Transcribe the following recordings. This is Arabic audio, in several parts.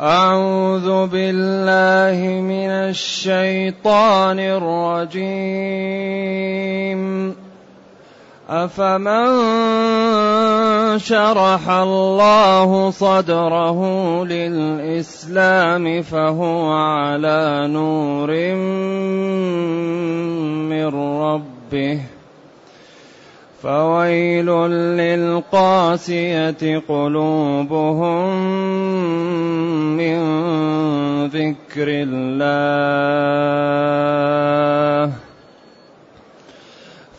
أعوذ بالله من الشيطان الرجيم. أفمن شرح الله صدره للإسلام فهو على نور من ربه. فويل للقاسية قلوبهم من ذكر الله.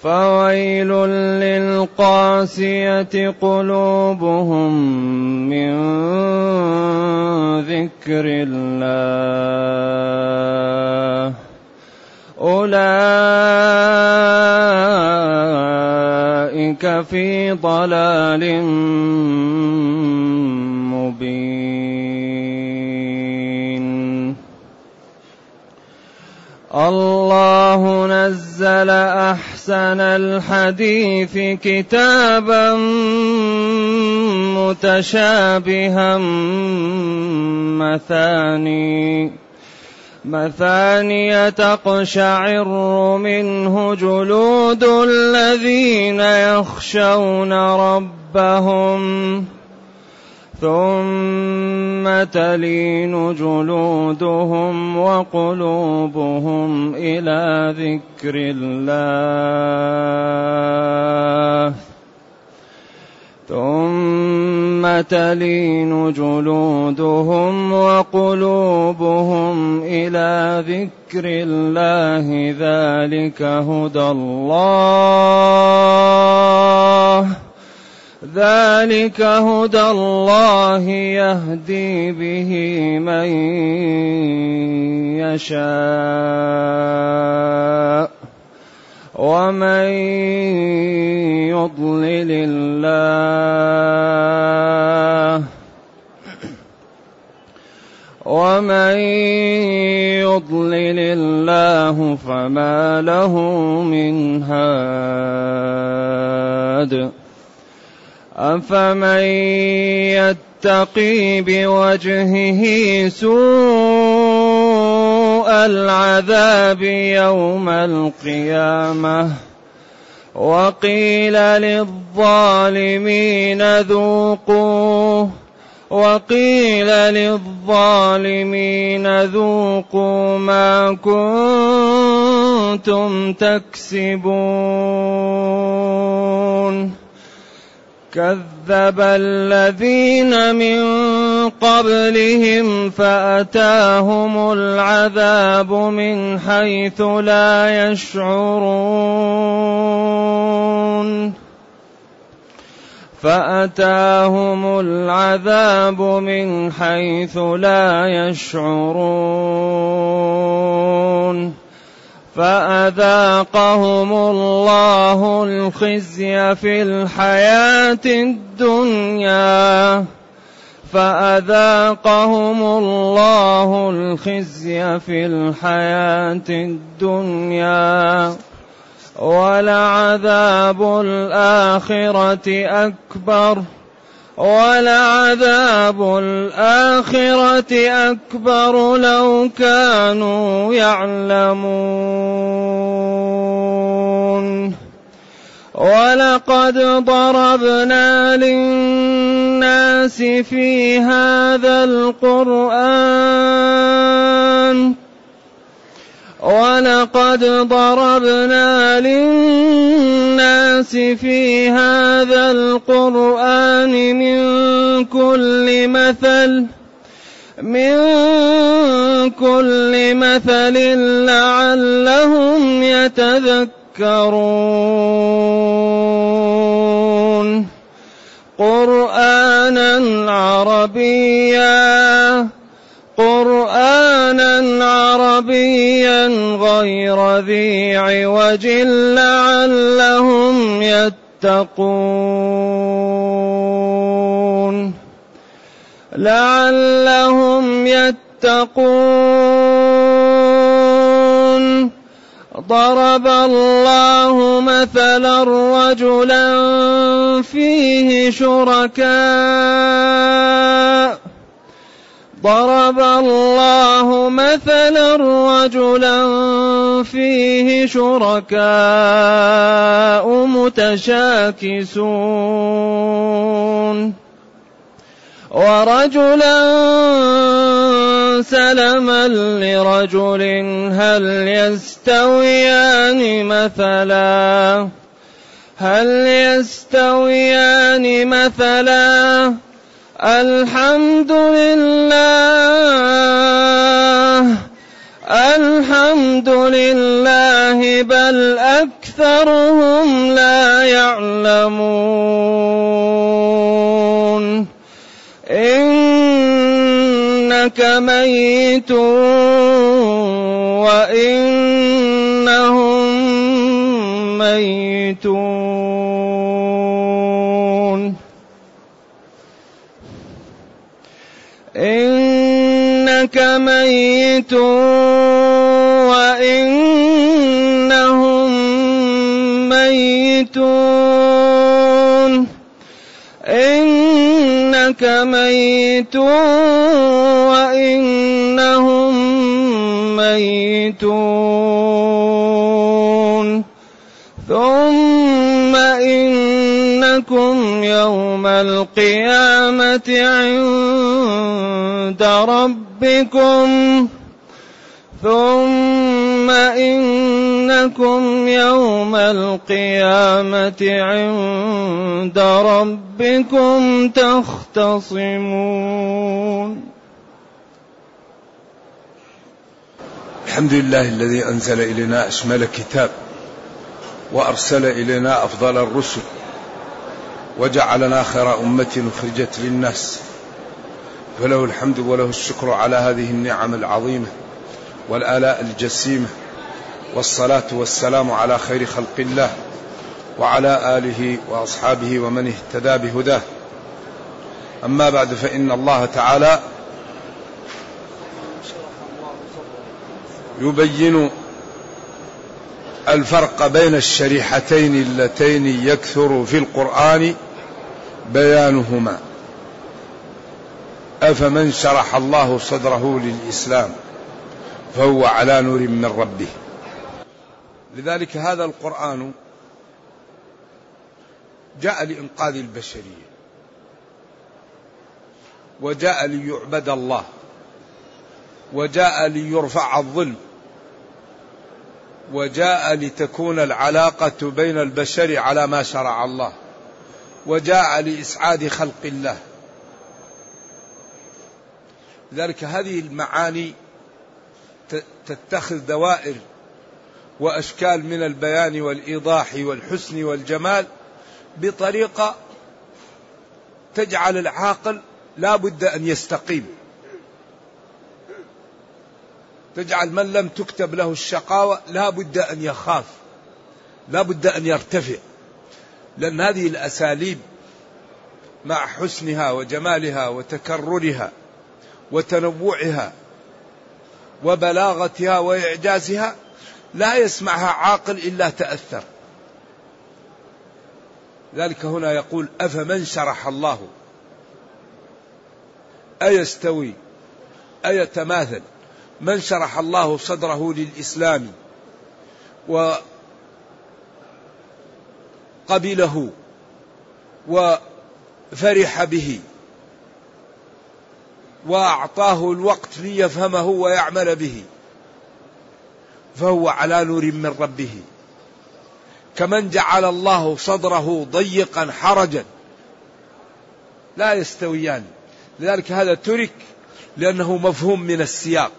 فويل للقاسية قلوبهم من ذكر الله. أولئك في ضلال مبين. الله نزل أحسن الحديث كتابا متشابها مثاني. مثانية تقشعر منه جلود الذين يخشون ربهم ثم تلين جلودهم وقلوبهم إلى ذكر الله. ثم تلين جلودهم وقلوبهم إلى ذكر الله ذلك هدى الله ذلك هدى الله يهدي به من يشاء ومن يضلل الله ومن يضلل الله فما له من هاد أفمن يتقي بوجهه سوء العذاب يوم القيامة وقيل للظالمين ذوقوا وقيل للظالمين ذوقوا ما كنتم تكسبون كذب الذين من قبلهم فأتاهم العذاب من حيث لا يشعرون. فأتاهم العذاب من حيث لا يشعرون. فأذاقهم الله الخزي في الحياة الدنيا. فأذاقهم الله الخزي في الحياة الدنيا. ولعذاب الآخرة أكبر. ولعذاب الآخرة أكبر لو كانوا يعلمون. ولقد ضربنا للناس في هذا القرآن ولقد ضربنا للناس في هذا القرآن من كل مثل من كل مثل لعلهم يتذكرون قرآنا عربيا عربيا غير ذي عوج لعلهم يتقون. لعلهم يتقون. ضرب الله مثلا رجلا فيه شركاء ضرب الله مثلا رجلا فيه شركاء متشاكسون. ورجلا سلما لرجل هل يستويان مثلا؟ هل يستويان مثلا؟ الحمد لله الحمد لله بل أكثرهم لا يعلمون. إنك ميت وإنهم ميت وإنهم ميتون. إنك ميت وإنهم ميتون. ثم إنكم يوم القيامة عند ربكم. ثم إنكم يوم القيامة عند ربكم تختصمون. الحمد لله الذي أنزل إلينا أشمل كتاب وأرسل إلينا أفضل الرسل وجعلنا خير أمة أخرجت للناس. فله الحمد وله الشكر على هذه النعم العظيمة. والآلاء الجسيمة والصلاة والسلام على خير خلق الله وعلى آله وأصحابه ومن اهتدى بهداه. أما بعد فإن الله تعالى يبين الفرق بين الشريحتين اللتين يكثر في القرآن بيانهما. أفمن شرح الله صدره للإسلام؟ فهو على نور من ربه. لذلك هذا القرآن جاء لإنقاذ البشرية. وجاء ليعبد الله. وجاء ليرفع الظلم. وجاء لتكون العلاقة بين البشر على ما شرع الله. وجاء لإسعاد خلق الله. لذلك هذه المعاني تتخذ دوائر وأشكال من البيان والإيضاح والحسن والجمال بطريقة تجعل العاقل لا بد أن يستقيم. تجعل من لم تكتب له الشقاوة لا بد أن يخاف لا بد أن يرتفع. لأن هذه الأساليب مع حسنها وجمالها وتكررها وتنوعها وبلاغتها وإعجازها لا يسمعها عاقل إلا تأثر. ذلك هنا يقول أفمن شرح الله؟ أيستوي؟ أيتماثل؟ من شرح الله صدره للإسلام وقبله وفرح به؟ وأعطاه الوقت ليفهمه ويعمل به. فهو على نور من ربه. كمن جعل الله صدره ضيقا حرجا. لا يستويان. لذلك هذا ترك لأنه مفهوم من السياق.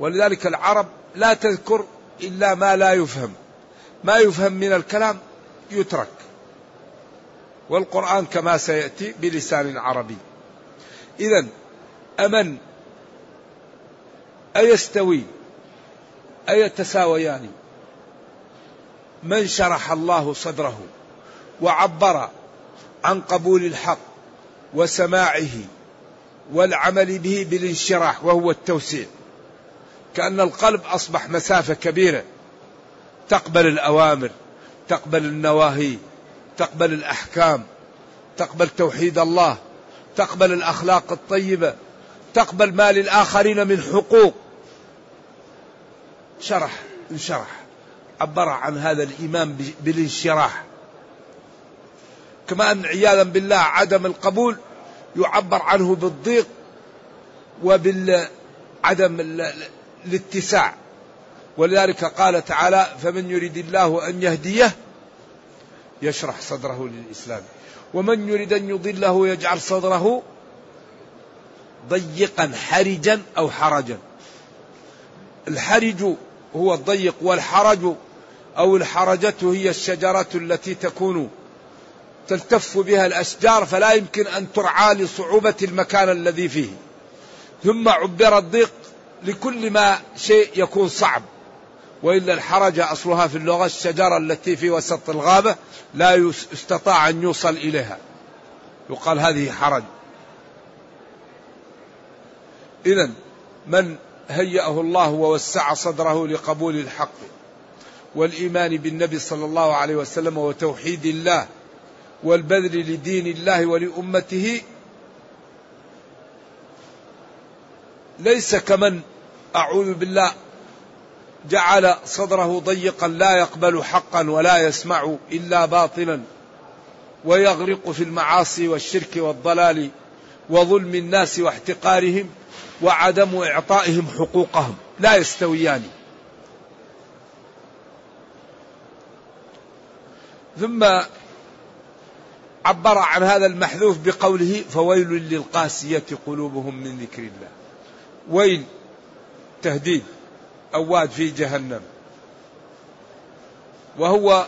ولذلك العرب لا تذكر إلا ما لا يفهم. ما يفهم من الكلام يترك. والقرآن كما سيأتي بلسان عربي. إذا أمن أيستوي أيتساويان من شرح الله صدره وعبر عن قبول الحق وسماعه والعمل به بالانشراح وهو التوسيع كأن القلب أصبح مسافة كبيرة تقبل الأوامر تقبل النواهي تقبل الأحكام تقبل توحيد الله تقبل الأخلاق الطيبة وتقبل ما للآخرين من حقوق. شرح انشرح عبر عن هذا الإيمان بالانشراح. كما أن عياذا بالله عدم القبول يعبر عنه بالضيق وبالعدم الاتساع. ولذلك قال تعالى فمن يريد الله أن يهديه يشرح صدره للإسلام. ومن يريد أن يضله يجعل صدره ضيقا حرجا أو حرجا. الحرج هو الضيق والحرج أو الحرجة هي الشجرة التي تكون تلتف بها الأشجار فلا يمكن أن ترعى لصعوبة المكان الذي فيه. ثم عبر الضيق لكل ما شيء يكون صعب. وإلا الحرج أصلها في اللغة الشجرة التي في وسط الغابة لا يستطاع أن يوصل إليها. يقال هذه حرج. إذا من هيأه الله ووسع صدره لقبول الحق والإيمان بالنبي صلى الله عليه وسلم وتوحيد الله والبذل لدين الله ولأمته ليس كمن أعوذ بالله جعل صدره ضيقا لا يقبل حقا ولا يسمع إلا باطلا ويغرق في المعاصي والشرك والضلال وظلم الناس واحتقارهم وعدم إعطائهم حقوقهم. لا يستويان. ثم عبر عن هذا المحذوف بقوله فويل للقاسية قلوبهم من ذكر الله ويل تهديد. أواد في جهنم. وهو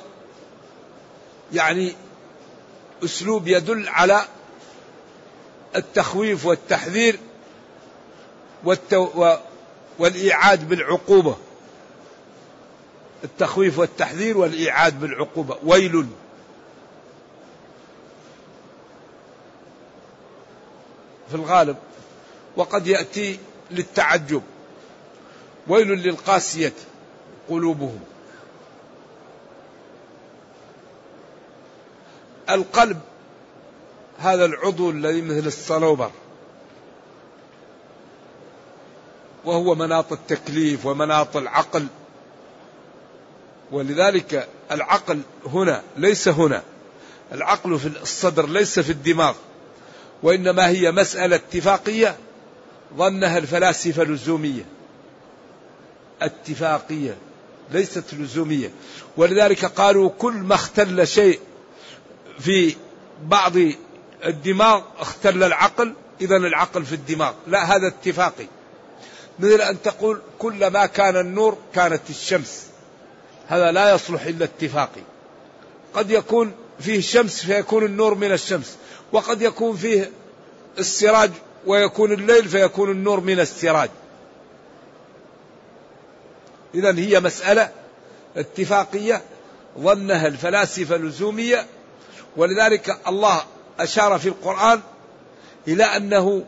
يعني أسلوب يدل على التخويف والتحذير والتو والإيعاد بالعقوبة. التخويف والتحذير والإيعاد بالعقوبة. ويل. في الغالب. وقد يأتي للتعجب. ويل للقاسية قلوبهم. القلب هذا العضو الذي مثل الصنوبر وهو مناط التكليف ومناط العقل. ولذلك العقل هنا ليس هنا. العقل في الصدر ليس في الدماغ. وإنما هي مسألة اتفاقية ظنها الفلاسفة لزوميه اتفاقيه ليست لزومية. ولذلك قالوا كل ما اختل شيء في بعض الدماغ اختل العقل اذا العقل في الدماغ. لا هذا اتفاقي. مثل أن تقول كلما كان النور كانت الشمس. هذا لا يصلح إلا اتفاقي. قد يكون فيه شمس فيكون النور من الشمس. وقد يكون فيه السراج ويكون الليل فيكون النور من السراج. إذا هي مسألة اتفاقية ظنها الفلاسفة اللزومية. ولذلك الله أشار في القرآن إلى أنه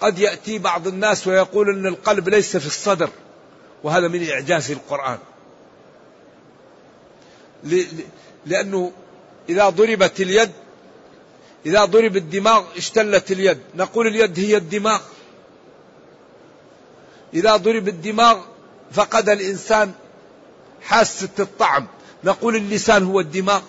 قد يأتي بعض الناس ويقول أن القلب ليس في الصدر وهذا من إعجاز القرآن. لأنه إذا ضربت اليد إذا ضرب الدماغ اشتلت اليد. نقول اليد هي الدماغ. إذا ضرب الدماغ فقد الإنسان حاسة الطعم. نقول اللسان هو الدماغ.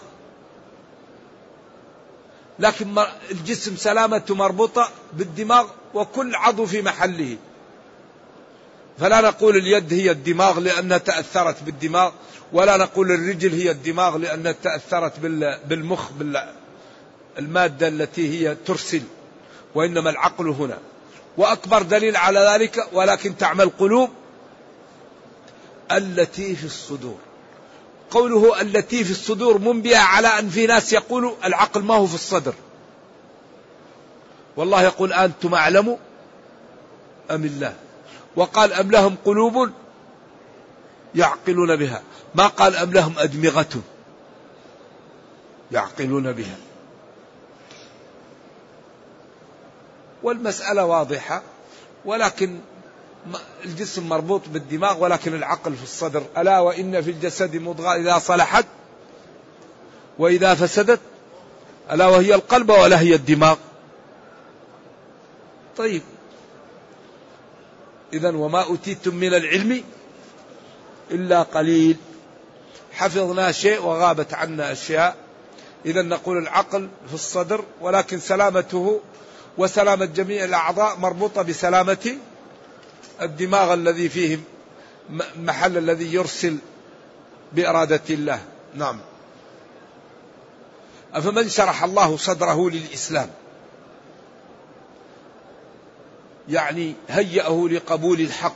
لكن الجسم سلامته مربوطة بالدماغ وكل عضو في محله. فلا نقول اليد هي الدماغ لأنها تأثرت بالدماغ ولا نقول الرجل هي الدماغ لأنها تأثرت بالمخ المادة التي هي ترسل وإنما العقل هنا. وأكبر دليل على ذلك ولكن تعمل قلوب التي في الصدور. قوله التي في الصدور منبئة على أن في ناس يقولوا العقل ما هو في الصدر. والله يقول أنتم أعلم أم الله. وقال أم لهم قلوب يعقلون بها. ما قال أم لهم أدمغة يعقلون بها. والمسألة واضحة ولكن الجسم مربوط بالدماغ ولكن العقل في الصدر. ألا وإن في الجسد مضغة إذا صلحت وإذا فسدت؟ ألا وهي القلب ولا هي الدماغ؟ طيب. إذا وما أوتيتم من العلم إلا قليل. حفظنا شيء وغابت عنا أشياء. إذا نقول العقل في الصدر ولكن سلامته وسلامة جميع الأعضاء مربوطة بسلامة الدماغ الذي فيه محل الذي يرسل بإرادة الله. نعم. أفمن شرح الله صدره للإسلام؟ يعني هيأه لقبول الحق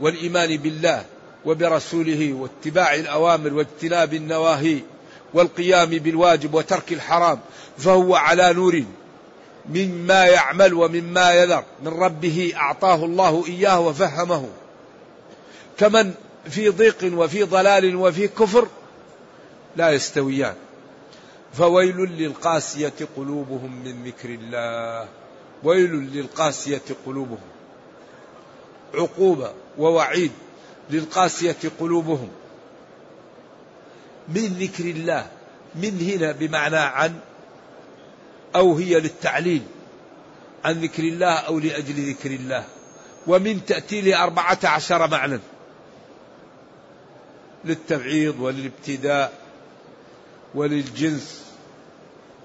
والإيمان بالله وبرسوله واتباع الأوامر واجتناب النواهي والقيام بالواجب وترك الحرام فهو على نور. مما يعمل ومما يذر. من ربه أعطاه الله إياه وفهمه. كمن في ضيق وفي ضلال وفي كفر لا يستويان. فويل للقاسية قلوبهم من ذكر الله. ويل للقاسية قلوبهم. عقوبة ووعيد للقاسية قلوبهم. من ذكر الله. من هنا بمعنى عن أو هي للتعليل عن ذكر الله أو لأجل ذكر الله. ومن تأتي لأربعة عشر معنى. للتبعيض وللابتداء وللجنس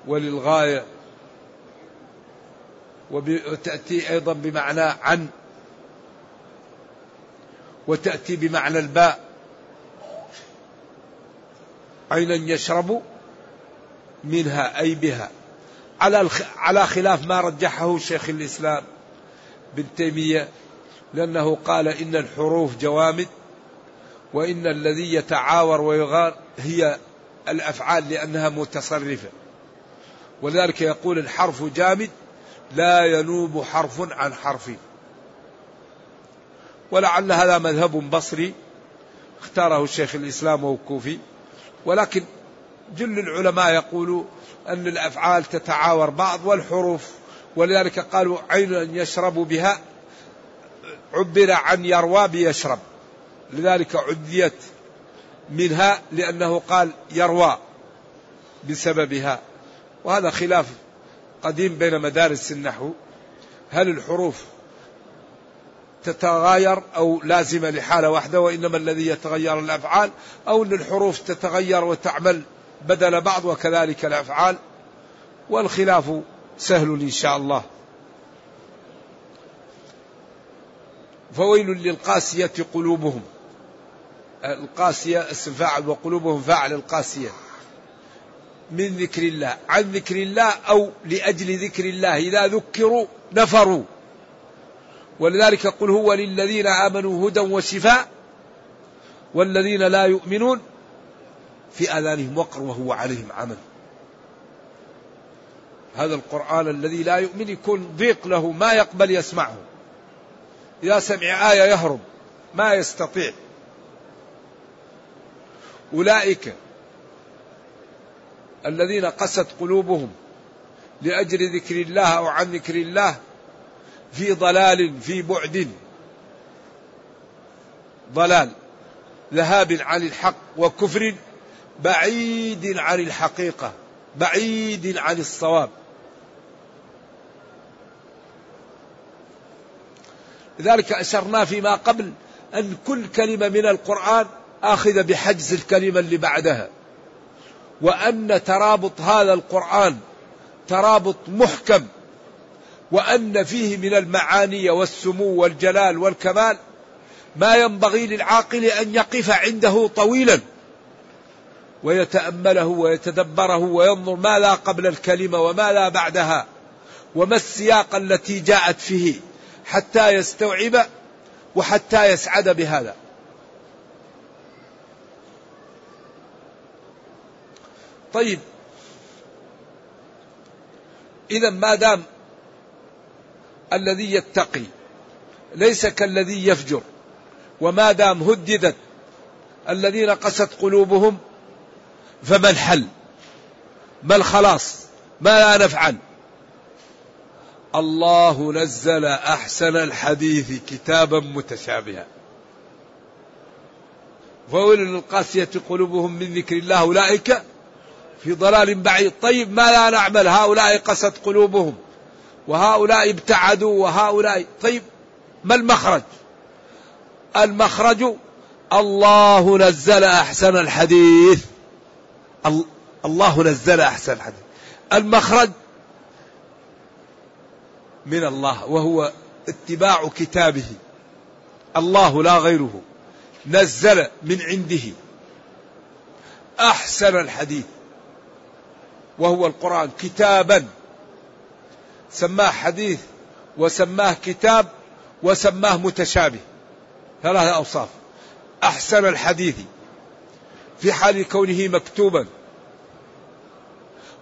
وللغاية. وتأتي أيضا بمعنى عن. وتأتي بمعنى الباء. عينا يشرب منها أي بها. على على خلاف ما رجحه شيخ الإسلام بن تيمية لأنه قال إن الحروف جوامد وإن الذي يتعاور ويغار هي الأفعال لأنها متصرفة. ولذلك يقول الحرف جامد لا ينوب حرف عن حرف. ولعل هذا مذهب بصري اختاره الشيخ الإسلام والكوفي ولكن جل العلماء يقولوا أن الأفعال تتعاور بعض والحروف ولذلك قالوا عين يشرب بها عبر عن يروى بيشرب. لذلك عديت منها لأنه قال يروى بسببها. وهذا خلاف قديم بين مدارس النحو. هل الحروف تتغير أو لازمة لحالة واحدة وإنما الذي يتغير الأفعال أو أن الحروف تتغير وتعمل بدل بعض وكذلك الأفعال والخلاف سهل إن شاء الله. فويل للقاسية قلوبهم. القاسية اسم فاعل وقلوبهم فاعل القاسية. من ذكر الله عن ذكر الله أو لأجل ذكر الله إذا ذكروا نفروا. ولذلك قل هو للذين آمنوا هدى وشفاء والذين لا يؤمنون في آذانهم وقر وهو عليهم عمل. هذا القرآن الذي لا يؤمن يكون ضيق له ما يقبل يسمعه. إذا سمع آية يهرب ما يستطيع. أولئك الذين قست قلوبهم لأجل ذكر الله أو عن ذكر الله في ضلال في بعد. ضلال ذهاب عن الحق وكفر بعيد عن الحقيقة بعيد عن الصواب. لذلك أشرنا فيما قبل أن كل كلمة من القرآن آخذة بحجز الكلمة اللي بعدها. وأن ترابط هذا القرآن ترابط محكم وأن فيه من المعاني والسمو والجلال والكمال ما ينبغي للعاقل أن يقف عنده طويلا. ويتأمله ويتدبره وينظر ما لا قبل الكلمة وما لا بعدها وما السياق التي جاءت فيه حتى يستوعب وحتى يسعد بهذا. طيب. إذا ما دام الذي يتقي ليس كالذي يفجر وما دام هددت الذين قست قلوبهم فما الحل؟ ما الخلاص؟ ما لا نفعل؟ الله نزل أحسن الحديث كتابا متشابها. فويل للقاسية قلوبهم من ذكر الله أولئك في ضلال بعيد. طيب ما لا نعمل؟ هؤلاء قست قلوبهم. وهؤلاء ابتعدوا وهؤلاء. طيب ما المخرج؟ المخرج الله نزل أحسن الحديث الله نزل أحسن الحديث المخرج من الله وهو اتباع كتابه. الله لا غيره. نزل من عنده. أحسن الحديث. وهو القرآن. كتابا. سماه حديث وسماه كتاب وسماه متشابه. ثلاثة أوصاف. أحسن الحديث. في حال كونه مكتوبا.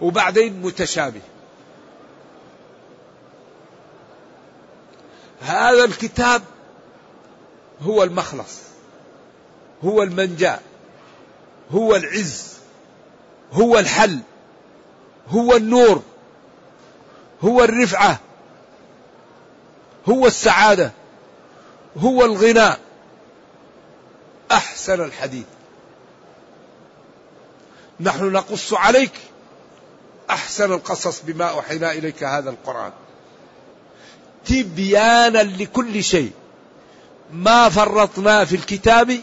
وبعدين متشابه. هذا الكتاب هو المخلص هو المنجاة هو العز هو الحل هو النور هو الرفعة هو السعادة هو الغناء. أحسن الحديث. نحن نقص عليك. أحسن القصص بما أوحينا إليك هذا القرآن. تبيانا لكل شيء. ما فرطنا في الكتاب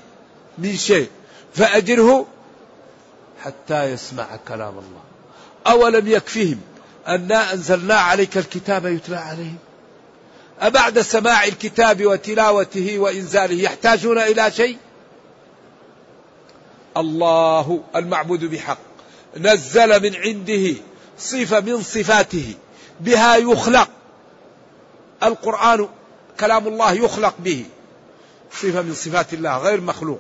من شيء. فأجره حتى يسمع كلام الله. أولم يكفهم أنا أنزلنا عليك الكتاب يتلى عليهم؟ أبعد سماع الكتاب وتلاوته وإنزاله يحتاجون إلى شيء؟ الله المعبود بحق. نزل من عنده صفة من صفاته بها يخلق. القرآن كلام الله يخلق به. صفة من صفات الله غير مخلوق.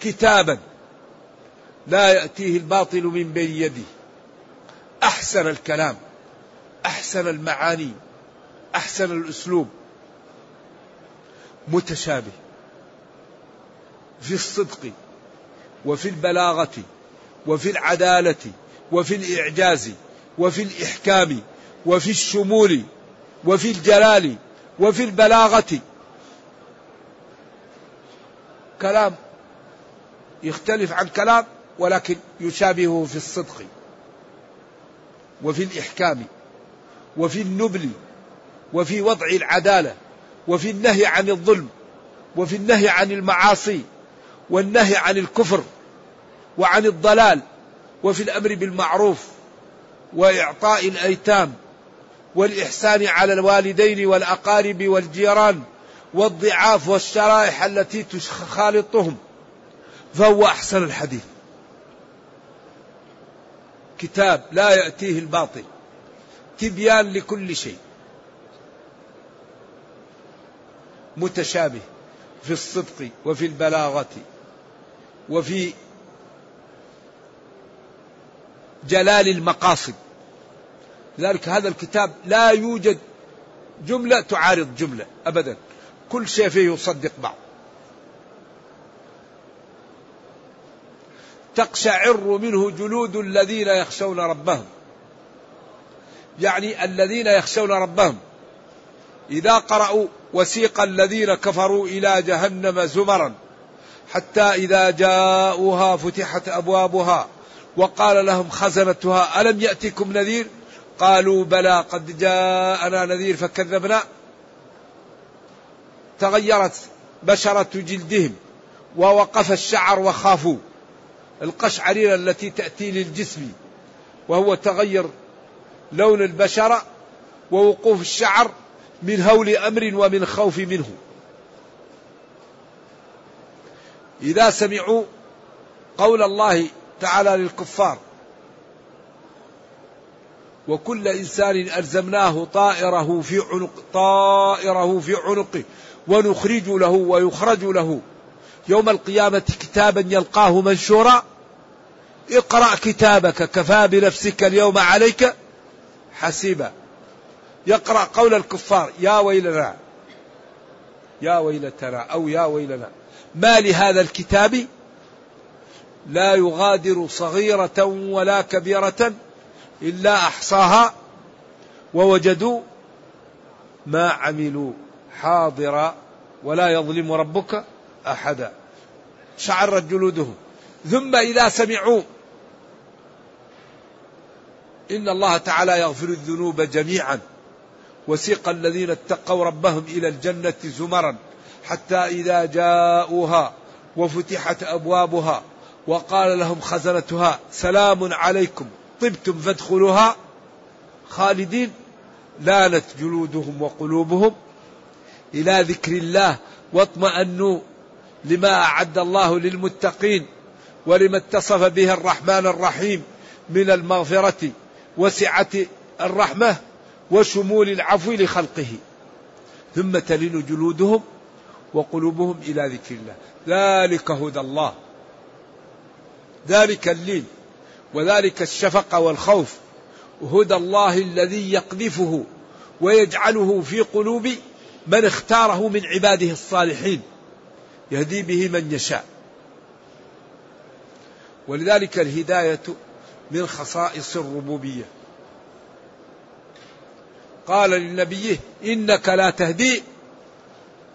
كتابا. لا يأتيه الباطل من بين يده أحسن الكلام أحسن المعاني أحسن الأسلوب. متشابه. في الصدق وفي البلاغة وفي العدالة وفي الإعجاز وفي الإحكام وفي الشمول وفي الجلال وفي البلاغة. كلام يختلف عن كلام ولكن يشابهه في الصدق وفي الإحكام وفي النبل وفي وضع العدالة وفي النهي عن الظلم وفي النهي عن المعاصي. والنهي عن الكفر وعن الضلال وفي الأمر بالمعروف وإعطاء الأيتام والإحسان على الوالدين والأقارب والجيران والضعاف والشرائح التي تخالطهم فهو أحسن الحديث. كتاب لا يأتيه الباطل تبيان لكل شيء متشابه في الصدق وفي البلاغة. وفي جلال المقاصد. لذلك هذا الكتاب لا يوجد جملة تعارض جملة أبدا. كل شيء فيه يصدق بعض. تقشعر منه جلود الذين يخشون ربهم. يعني الذين يخشون ربهم. إذا قرأوا وسيق الذين كفروا إلى جهنم زمرا. حتى إذا جاءوها فتحت أبوابها وقال لهم خزنتها ألم يأتكم نذير؟ قالوا بلى قد جاءنا نذير فكذبنا. تغيرت بشرة جلدهم ووقف الشعر وخافوا. القشعريرة التي تأتي للجسم وهو تغير لون البشرة ووقوف الشعر من هول أمر ومن خوف منه. إذا سمعوا قول الله تعالى للكفار. وكل إنسان ألزمناه طائره في عنق طائره في عنقه ونخرج له ويخرج له. يوم القيامة كتابا يلقاه منشورا. اقرأ كتابك كفى بنفسك اليوم عليك حسيبا. يقرأ قول الكفار يا ويلنا يا ويلتنا أو يا ويلنا ما لهذا الكتاب لا يغادر صغيرة ولا كبيرة إلا أحصاها ووجدوا ما عملوا حاضرا ولا يظلم ربك أحدا. شعرت جلودهم ثم إذا سمعوا إن الله تعالى يغفر الذنوب جميعا. وسيق الذين اتقوا ربهم إلى الجنة زمرا. حتى إذا جاءوها وفتحت أبوابها وقال لهم خزنتها سلام عليكم طبتم فادخلوها؟ خالدين لانت جلودهم وقلوبهم إلى ذكر الله واطمأنوا لما أعد الله للمتقين ولما اتصف به الرحمن الرحيم من المغفرة وسعة الرحمة وشمول العفو لخلقه. ثم تلين جلودهم وقلوبهم إلى ذكر الله. ذلك هدى الله. ذلك اللين وذلك الشفقة والخوف. هدى الله الذي يقذفه ويجعله في قلوب من اختاره من عباده الصالحين. يهدي به من يشاء. ولذلك الهداية من خصائص الربوبية. قال لنبيه إنك لا تهدي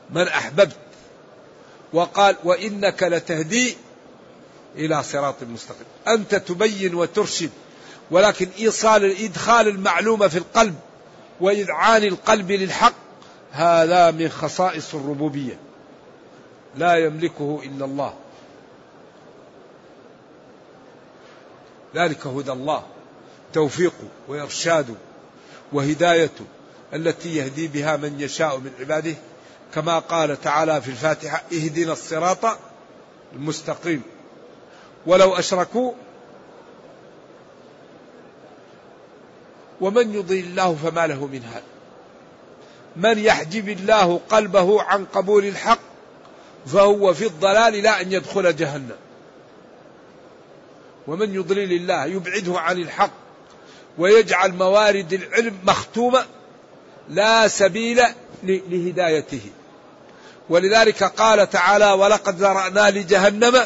من أحببت. وقال وإنك لتهدي إلى صراط مستقيم. أنت تبين وترشد ولكن إيصال إدخال المعلومة في القلب وإذعان القلب للحق هذا من خصائص الربوبية. لا يملكه إلا الله. ذلك هدى الله توفيقه وإرشاده وهدايته التي يهدي بها من يشاء من عباده. كما قال تعالى في الفاتحة اهدنا الصراط المستقيم. ولو أشركوا ومن يضل الله فما له من هاد. من يحجب الله قلبه عن قبول الحق فهو في الضلال لا أن يدخل جهنم. ومن يضلل الله يبعده عن الحق ويجعل موارد العلم مختومة. لا سبيل لهدايته. ولذلك قال تعالى ولقد ذرأنا لجهنم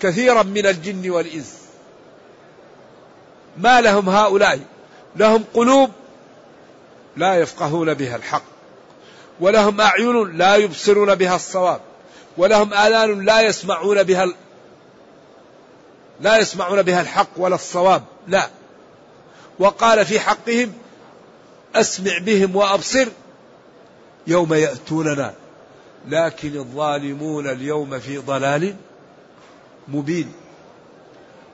كثيرا من الجن والإنس. ما لهم هؤلاء؟ لهم قلوب لا يفقهون بها الحق. ولهم أعين لا يبصرون بها الصواب. ولهم آذان لا يسمعون بها لا يسمعون بها الحق ولا الصواب. لا. وقال في حقهم أسمع بهم وأبصر يوم يأتوننا. لكن الظالمون اليوم في ضلال مبين.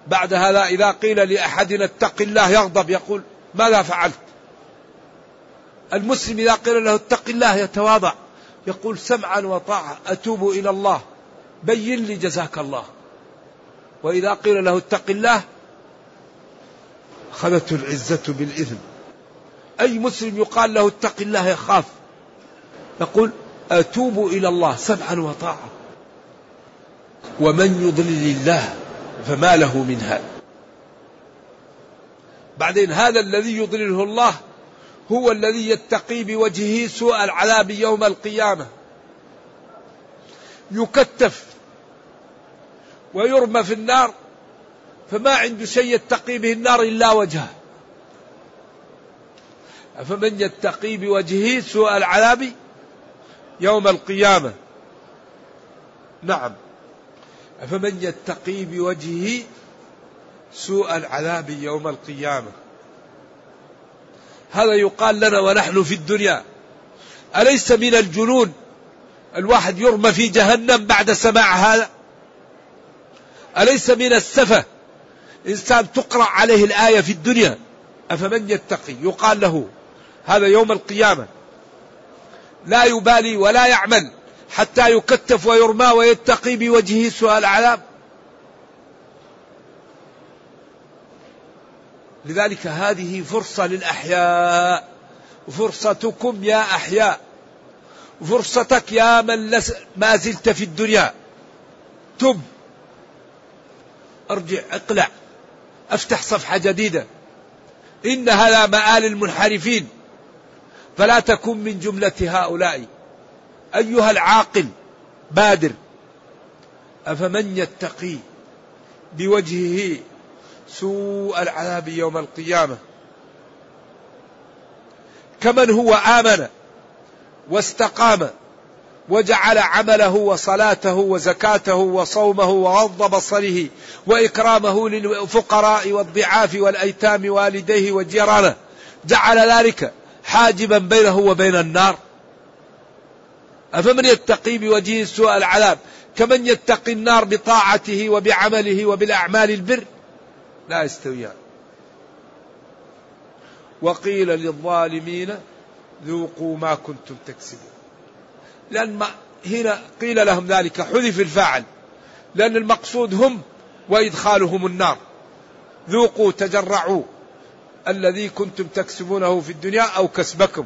بعد هذا إذا قيل لأحدنا اتق الله يغضب يقول ماذا فعلت؟ المسلم إذا قيل له اتق الله يتواضع يقول سمعا وطاعة أتوب إلى الله. بين لي جزاك الله. وإذا قيل له اتق الله أخذته العزة بالإثم أي مسلم يقال له اتق الله يخاف يقول أتوب إلى الله سمعا وطاعة. ومن يضلل الله فما له من هاد. بعدين هذا الذي يضلله الله هو الذي يتقي بوجهه سوء العذاب يوم القيامة. يكتف ويرمى في النار فما عنده شيء يتقي به النار إلا وجهه. فمن يتقي بوجهه سوء العذاب يوم القيامة؟ نعم. فمن يتقي بوجهه سوء العذاب يوم القيامة؟ هذا يقال لنا ونحن في الدنيا. أليس من الجنون الواحد يرمى في جهنم بعد سماع هذا؟ أليس من السفة إنسان تقرأ عليه الآية في الدنيا؟ أفمن يتقي؟ يقال له. هذا يوم القيامة. لا يبالي ولا يعمل حتى يكتف ويرمى ويتقي بوجهه سوء العذاب لذلك هذه فرصة للأحياء. فرصتكم يا أحياء. فرصتك يا من لس ما زلت في الدنيا. تب. أرجع اقلع. افتح صفحة جديدة. إن هذا مآل المنحرفين فلا تكن من جملة هؤلاء. أيها العاقل بادر. أفمن يتقي بوجهه سوء العذاب يوم القيامة؟ كمن هو آمن واستقام وجعل عمله وصلاته وزكاته وصومه وغض بصره وإكرامه للفقراء والضعاف والأيتام والديه وجيرانه. جعل ذلك حاجبا بينه وبين النار. أفمن يتقي بوجهه سوء العذاب؟ كمن يتقي النار بطاعته وبعمله وبالأعمال البر؟ لا يستويان. وقيل للظالمين ذوقوا ما كنتم تكسبون. لأن ما هنا قيل لهم ذلك حذف الفاعل. لأن المقصود هم وإدخالهم النار. ذوقوا تجرعوا. الذي كنتم تكسبونه في الدنيا أو كسبكم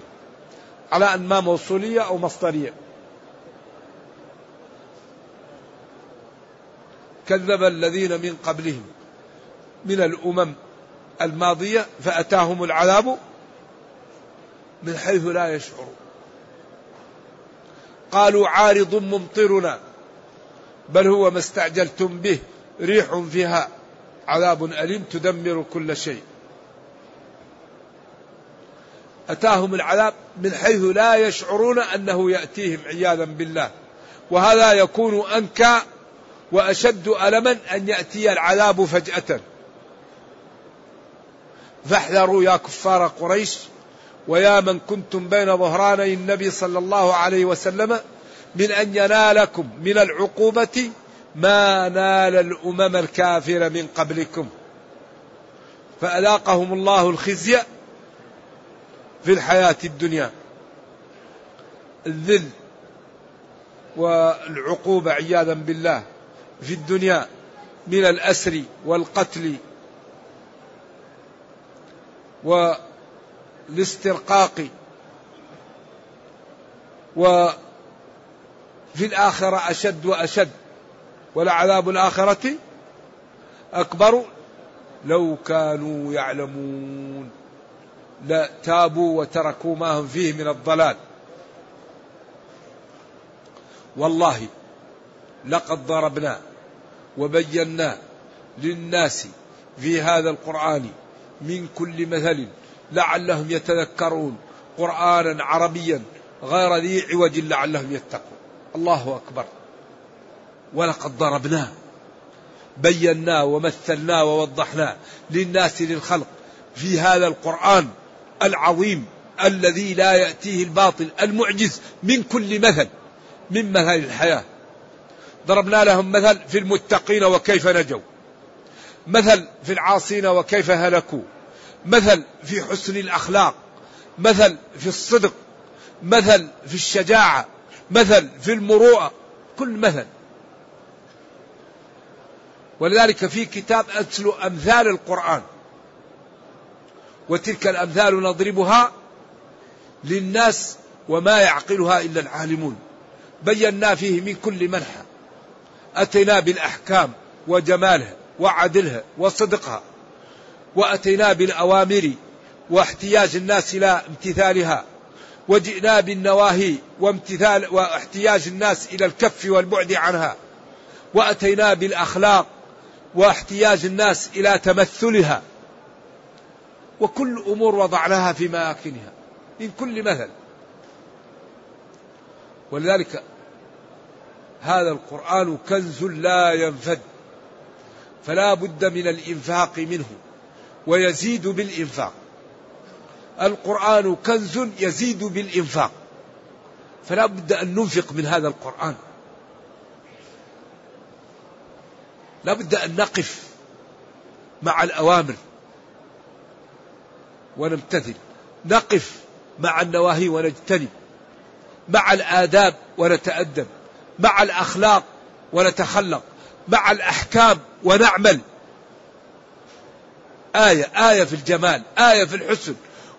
على أن ما موصولية أو مصدرية. كذب الذين من قبلهم من الأمم الماضية فأتاهم العذاب من حيث لا يشعرون. قالوا عارض ممطرنا بل هو ما استعجلتم به ريح فيها عذاب أليم تدمر كل شيء. أتاهم العذاب من حيث لا يشعرون أنه يأتيهم عياذا بالله. وهذا يكون أنكى وأشد ألما أن يأتي العذاب فجأة. فاحذروا يا كفار قريش ويا من كنتم بين ظهراني النبي صلى الله عليه وسلم من أن ينالكم من العقوبة ما نال الأمم الكافرة من قبلكم. فأذاقهم الله الخزي في الحياة الدنيا. الذل والعقوبة عياذا بالله في الدنيا من الأسر والقتل والاسترقاق وفي الآخرة أشد وأشد ولعذاب الآخرة أكبر لو كانوا يعلمون. لا تابوا وتركوا ما هم فيه من الضلال. والله لقد ضربنا وبينا للناس في هذا القرآن من كل مثل لعلهم يتذكرون قرآنا عربيا غير ذي عوج لعلهم يتقون. الله أكبر. ولقد ضربناه بيناه ومثلناه ووضحناه للناس للخلق في هذا القرآن العظيم الذي لا يأتيه الباطل المعجز من كل مثل من مثل الحياة. ضربنا لهم مثل في المتقين وكيف نجوا مثل في العاصين وكيف هلكوا مثل في حسن الأخلاق مثل في الصدق مثل في الشجاعة مثل في المروءة كل مثل. ولذلك في كتاب أتلو أمثال القرآن. وتلك الأمثال نضربها للناس وما يعقلها إلا العالمون. بينا فيه من كل منحى أتينا بالأحكام وجمالها وعدلها وصدقها وأتينا بالأوامر واحتياج الناس إلى امتثالها. وجئنا بالنواهي وامتثال واحتياج الناس إلى الكف والبعد عنها. وأتينا بالأخلاق واحتياج الناس إلى تمثلها. وكل أمور وضعناها في مآكنها من كل مثل. ولذلك هذا القرآن كنز لا ينفد فلا بد من الإنفاق منه ويزيد بالإنفاق. القرآن كنز يزيد بالإنفاق فلا بد أن ننفق من هذا القرآن. لا بد أن نقف مع الأوامر. ونمتثل. نقف مع النواهي ونجتنب. مع الآداب ونتأدب. مع الأخلاق ونتخلق. مع الأحكام ونعمل. آية آية في الجمال آية في الحسن.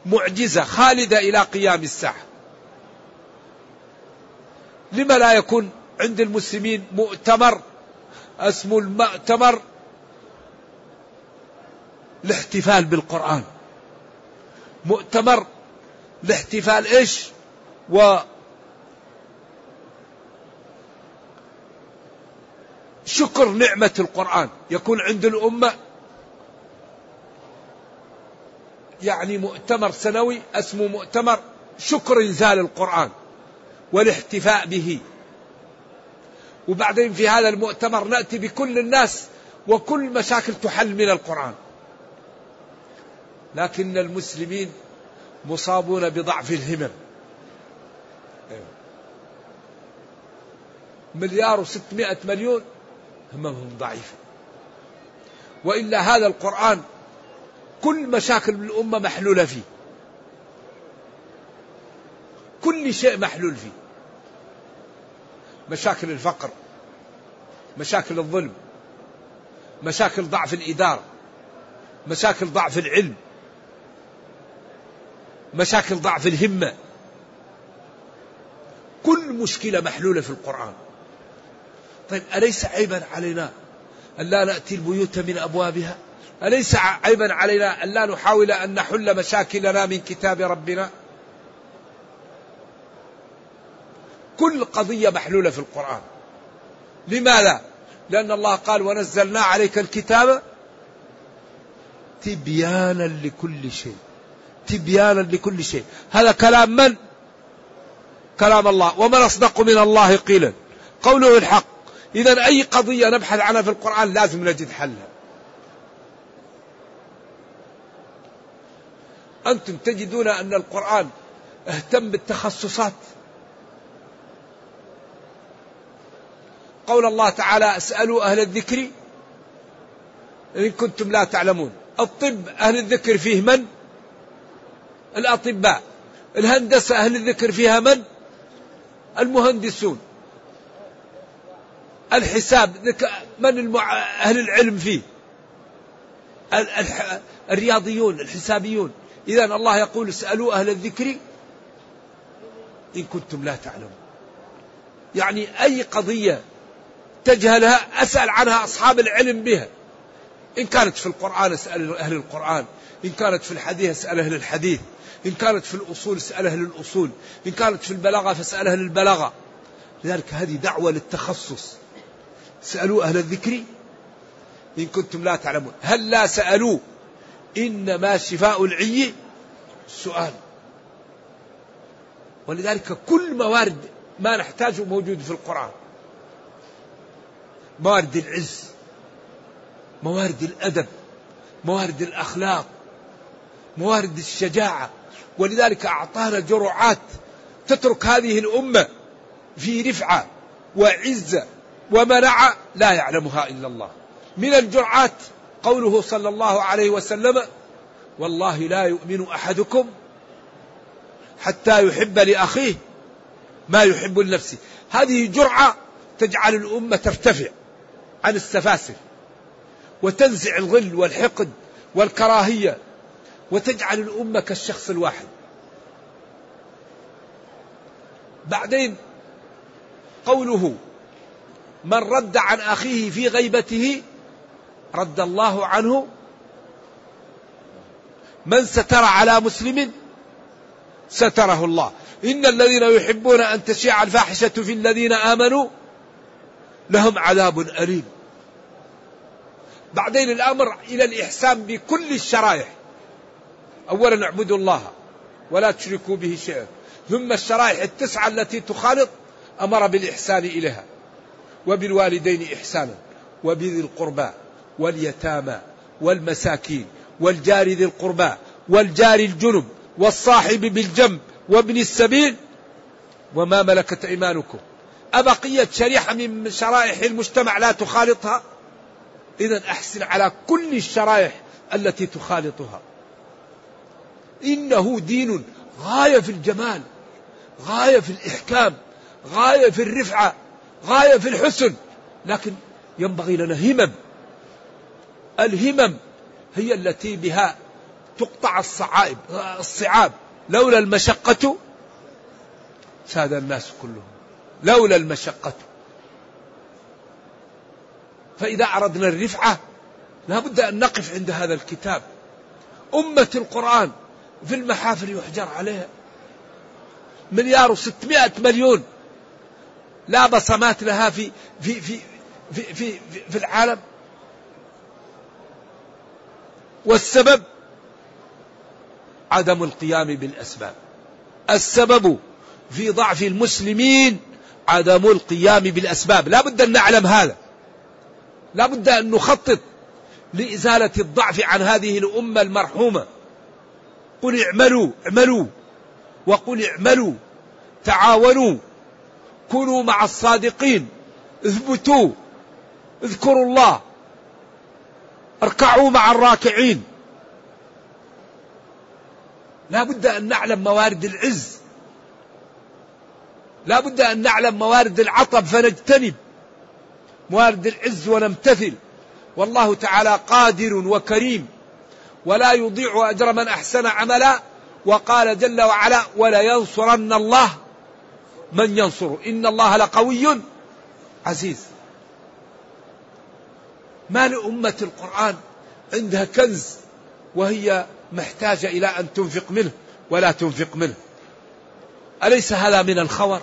معجزة خالدة إلى قيام الساعة. لما لا يكون عند المسلمين مؤتمر اسمه المؤتمر الاحتفال بالقرآن. مؤتمر الاحتفال إيش؟ و شكر نعمة القرآن. يكون عند الأمة يعني مؤتمر سنوي اسمه مؤتمر شكر إنزال القرآن والاحتفاء به. وبعدين في هذا المؤتمر نأتي بكل الناس وكل مشاكل تحل من القرآن. لكن المسلمين مصابون بضعف الهمم. مليار وستمائة مليون هممهم ضعيفة وإلا هذا القرآن كل مشاكل الأمة محلولة فيه. كل شيء محلول فيه. مشاكل الفقر مشاكل الظلم مشاكل ضعف الإدارة مشاكل ضعف العلم. مشاكل ضعف الهمة. كل مشكلة محلولة في القرآن. طيب أليس عيبا علينا أن لا نأتي البيوت من أبوابها؟ أليس عيبا علينا أن لا نحاول أن نحل مشاكلنا من كتاب ربنا؟ كل قضية محلولة في القرآن. لماذا؟ لأن الله قال ونزلنا عليك الكتاب تبيانا لكل شيء. تبيانا لكل شيء. هذا كلام من؟ كلام الله. ومن أصدق من الله قيلا. قوله الحق. إذا أي قضية نبحث عنها في القرآن لازم نجد حلها. أنتم تجدون أن القرآن اهتم بالتخصصات. قول الله تعالى اسألوا أهل الذكر إن كنتم لا تعلمون. الطب أهل الذكر فيه من؟ الأطباء. الهندسة أهل الذكر فيها من؟ المهندسون. الحساب من المع... أهل العلم فيه؟ الرياضيون الحسابيون. إذا الله يقول اسألوا أهل الذكر إن كنتم لا تعلمون. يعني أي قضية تجهلها أسأل عنها أصحاب العلم بها. إن كانت في القرآن أسأل أهل القرآن إن كانت في الحديث أسأل أهل الحديث. إن كانت في الأصول اسأل أهل الأصول. إن كانت في البلاغة فاسأل أهل البلاغة. لذلك هذه دعوة للتخصص. سألوا أهل الذكر إن كنتم لا تعلمون. هل لا سألوا؟ إنما شفاء العي السؤال ولذلك كل موارد ما نحتاجه موجود في القرآن. موارد العز موارد الأدب موارد الأخلاق موارد الشجاعة. ولذلك أعطانا جرعات تترك هذه الأمة في رفعة وعزة ومنعة لا يعلمها إلا الله. من الجرعات قوله صلى الله عليه وسلم والله لا يؤمن أحدكم حتى يحب لأخيه ما يحب لنفسه. هذه جرعة تجعل الأمة ترتفع عن السفاسف وتنزع الغل والحقد والكراهية وتجعل الأمة كالشخص الواحد. بعدين قوله من رد عن أخيه في غيبته رد الله عنه من ستر على مسلم ستره الله. إن الذين يحبون أن تشيع الفاحشة في الذين آمنوا لهم عذاب أليم. بعدين الأمر إلى الإحسان بكل الشرائح. أولا اعبدوا الله ولا تشركوا به شيئا. ثم الشرائح التسعة التي تخالط أمر بالإحسان إليها وبالوالدين إحسانا وبذي القربى واليتامى والمساكين والجار ذي القربى والجار الجنب والصاحب بالجنب وابن السبيل. وما ملكت إيمانكم؟ أبقية شريحة من شرائح المجتمع لا تخالطها؟ إذا أحسن على كل الشرائح التي تخالطها. إنه دين غاية في الجمال غاية في الإحكام غاية في الرفعة غاية في الحسن. لكن ينبغي لنا همم. الهمم هي التي بها تقطع الصعائب الصعاب. لولا المشقة ساد الناس كلهم. لولا المشقة. فإذا أردنا الرفعة لا بد أن نقف عند هذا الكتاب. أمة القرآن في المحافل يحجر عليها. مليار وستمائة مليون. لا بصمات لها في في في في في, في, في العالم. والسبب عدم القيام بالأسباب. السبب في ضعف المسلمين عدم القيام بالأسباب. لا بد أن نعلم هذا. لا بد أن نخطط لإزالة الضعف عن هذه الأمة المرحومة. قل اعملوا اعملوا. وقل اعملوا. تعاونوا. كونوا مع الصادقين. اثبتوا. اذكروا الله. اركعوا مع الراكعين. لا بد أن نعلم موارد العز. لا بد أن نعلم موارد العطب فنجتنب. موارد العز ونمتثل. والله تعالى قادر وكريم. ولا يضيع أجر من أحسن عملا. وقال جل وعلا ولا ينصرن الله من ينصره إن الله لقوي عزيز. ما لأمة القرآن عندها كنز وهي محتاجة إلى أن تنفق منه ولا تنفق منه. أليس هذا من الخور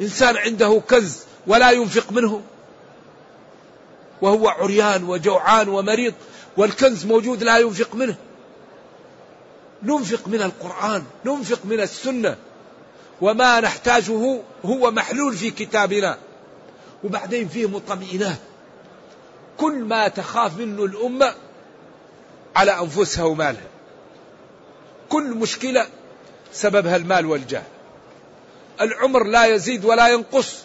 إنسان عنده كنز ولا ينفق منه. وهو عريان وجوعان ومريض. والكنز موجود لا ينفق منه. ننفق من القرآن ننفق من السنة. وما نحتاجه هو محلول في كتابنا. وبعدين فيه مطمئنات. كل ما تخاف منه الأمة على أنفسها ومالها. كل مشكلة سببها المال والجاه. العمر لا يزيد ولا ينقص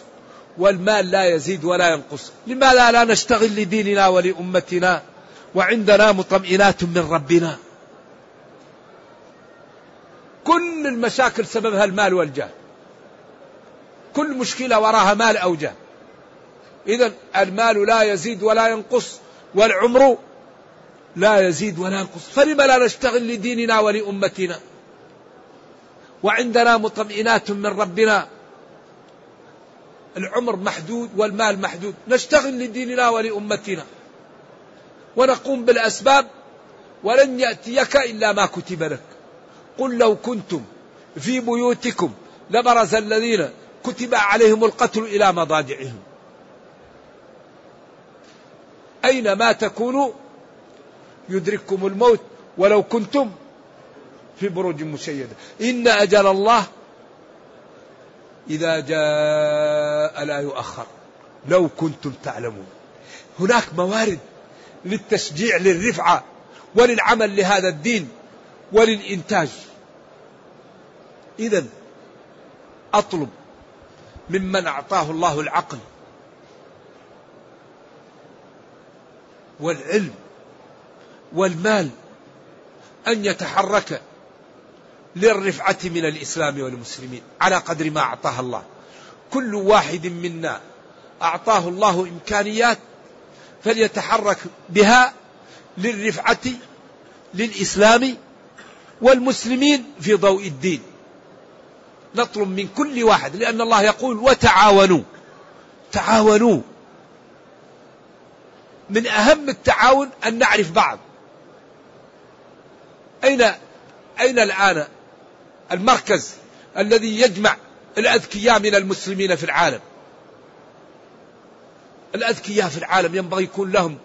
والمال لا يزيد ولا ينقص. لماذا لا نشتغل لديننا ولأمتنا؟ وعندنا مطمئنات من ربنا. كل المشاكل سببها المال والجاه. كل مشكلة وراها مال أو جاه. إذا المال لا يزيد ولا ينقص والعمر لا يزيد ولا ينقص. فلم لا نشتغل لديننا ولأمتنا؟ وعندنا مطمئنات من ربنا. العمر محدود والمال محدود. نشتغل لديننا ولأمتنا. ونقوم بالأسباب ولن يأتيك إلا ما كتب لك. قل لو كنتم في بيوتكم لبرز الذين كتب عليهم القتل إلى مضاجعهم. أينما تكونوا؟ يدرككم الموت ولو كنتم في بروج مشيدة. إن أجل الله إذا جاء لا يؤخر. لو كنتم تعلمون. هناك موارد للتشجيع للرفعة وللعمل لهذا الدين وللإنتاج. إذا أطلب ممن أعطاه الله العقل والعلم والمال أن يتحرك للرفعة من الإسلام والمسلمين على قدر ما أعطاه الله. كل واحد منا أعطاه الله إمكانيات فليتحرك بها للرفعة للإسلام والمسلمين في ضوء الدين. نطلب من كل واحد لأن الله يقول وتعاونوا. تعاونوا. من أهم التعاون أن نعرف بعض. أين أين الآن المركز الذي يجمع الأذكياء من المسلمين في العالم؟ الأذكياء في العالم ينبغي يكون لهم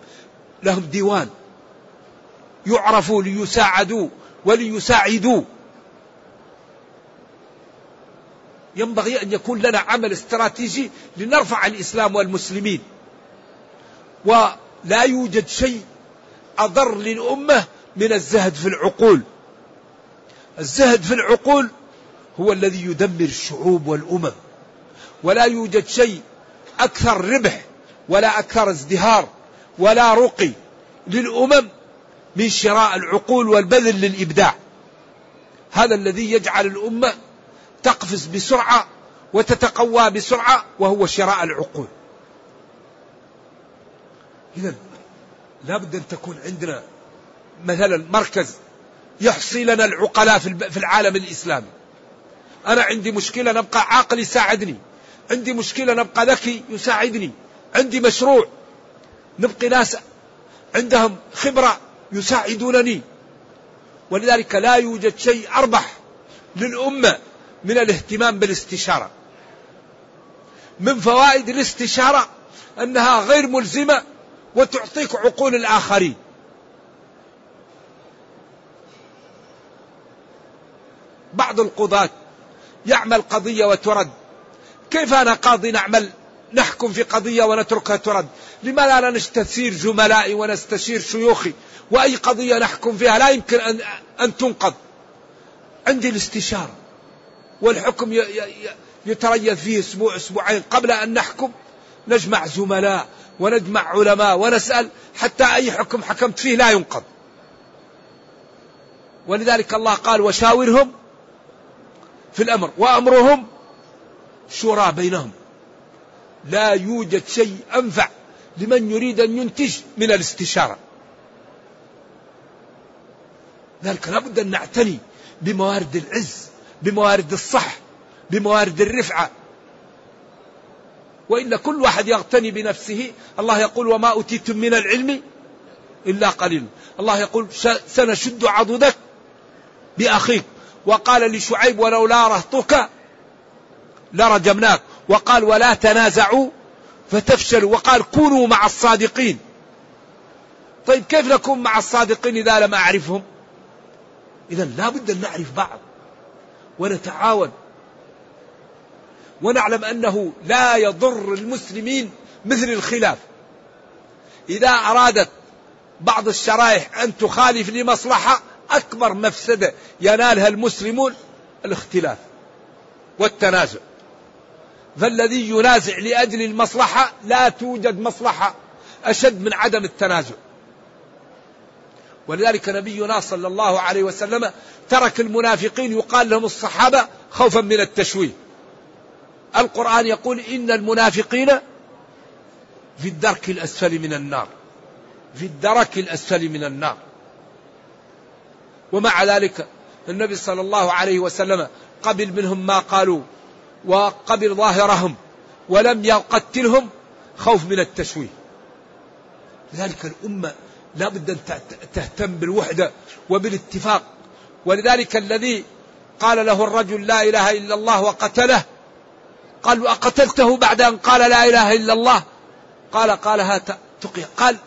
لهم ديوان. يعرفوا ليساعدوا وليساعدوا. ينبغي أن يكون لنا عمل استراتيجي لنرفع الإسلام والمسلمين. ولا يوجد شيء أضر للأمة من الزهد في العقول. الزهد في العقول هو الذي يدمر الشعوب والأمم. ولا يوجد شيء أكثر ربح ولا أكثر ازدهار ولا رقي للأمم من شراء العقول والبذل للإبداع. هذا الذي يجعل الأمة تقفز بسرعة وتتقوى بسرعة وهو شراء العقول. إذا لابد أن تكون عندنا مثلا مركز يحصي لنا العقلاء في العالم الإسلامي. أنا عندي مشكلة نبقى عاقل يساعدني. عندي مشكلة نبقى ذكي يساعدني. عندي مشروع. نبقي ناس عندهم خبرة يساعدونني. ولذلك لا يوجد شيء أربح للأمة من الاهتمام بالاستشارة. من فوائد الاستشارة أنها غير ملزمة وتعطيك عقول الآخرين. بعض القضاة يعمل قضية وترد. كيف أنا قاضي نعمل؟ نحكم في قضية ونتركها ترد. لماذا لا نستثير زملائي ونستشير شيوخي؟ وأي قضية نحكم فيها لا يمكن أن, أن تنقض. عندي الاستشارة. والحكم يتريث فيه أسبوع أسبوعين. قبل أن نحكم نجمع زملاء ونجمع علماء ونسأل حتى أي حكم حكمت فيه لا ينقض. ولذلك الله قال وشاورهم في الأمر. وأمرهم شورى بينهم. لا يوجد شيء أنفع لمن يريد أن ينتج من الاستشارة. ذلك لابد أن نعتني بموارد العز بموارد الصح بموارد الرفعة. وإلا كل واحد يغتني بنفسه الله يقول وما أوتيتم من العلم إلا قليل. الله يقول سنشد عضدك بأخيك. وقال لشعيب ولولا رهطك لرجمناك. وقال ولا تنازعوا فتفشلوا وقال كونوا مع الصادقين. طيب كيف نكون مع الصادقين إذا لم أعرفهم؟ إذا لا بد أن نعرف بعض ونتعاون. ونعلم أنه لا يضر المسلمين مثل الخلاف. إذا أرادت بعض الشرائح أن تخالف لمصلحة أكبر مفسدة ينالها المسلمون الاختلاف والتنازع. فالذي ينازع لأجل المصلحة لا توجد مصلحة أشد من عدم التنازع. ولذلك نبينا صلى الله عليه وسلم ترك المنافقين يقال لهم الصحابة خوفا من التشويه. القرآن يقول إن المنافقين في الدرك الأسفل من النار. في الدرك الأسفل من النار. ومع ذلك النبي صلى الله عليه وسلم قبل منهم ما قالوا وقبل ظاهرهم ولم يقتلهم خوف من التشويه. لذلك الأمة لا بد أن تهتم بالوحدة وبالاتفاق. ولذلك الذي قال له الرجل لا إله إلا الله وقتله قال أقتلته بعد أن قال لا إله إلا الله؟ قال قالها تقي قال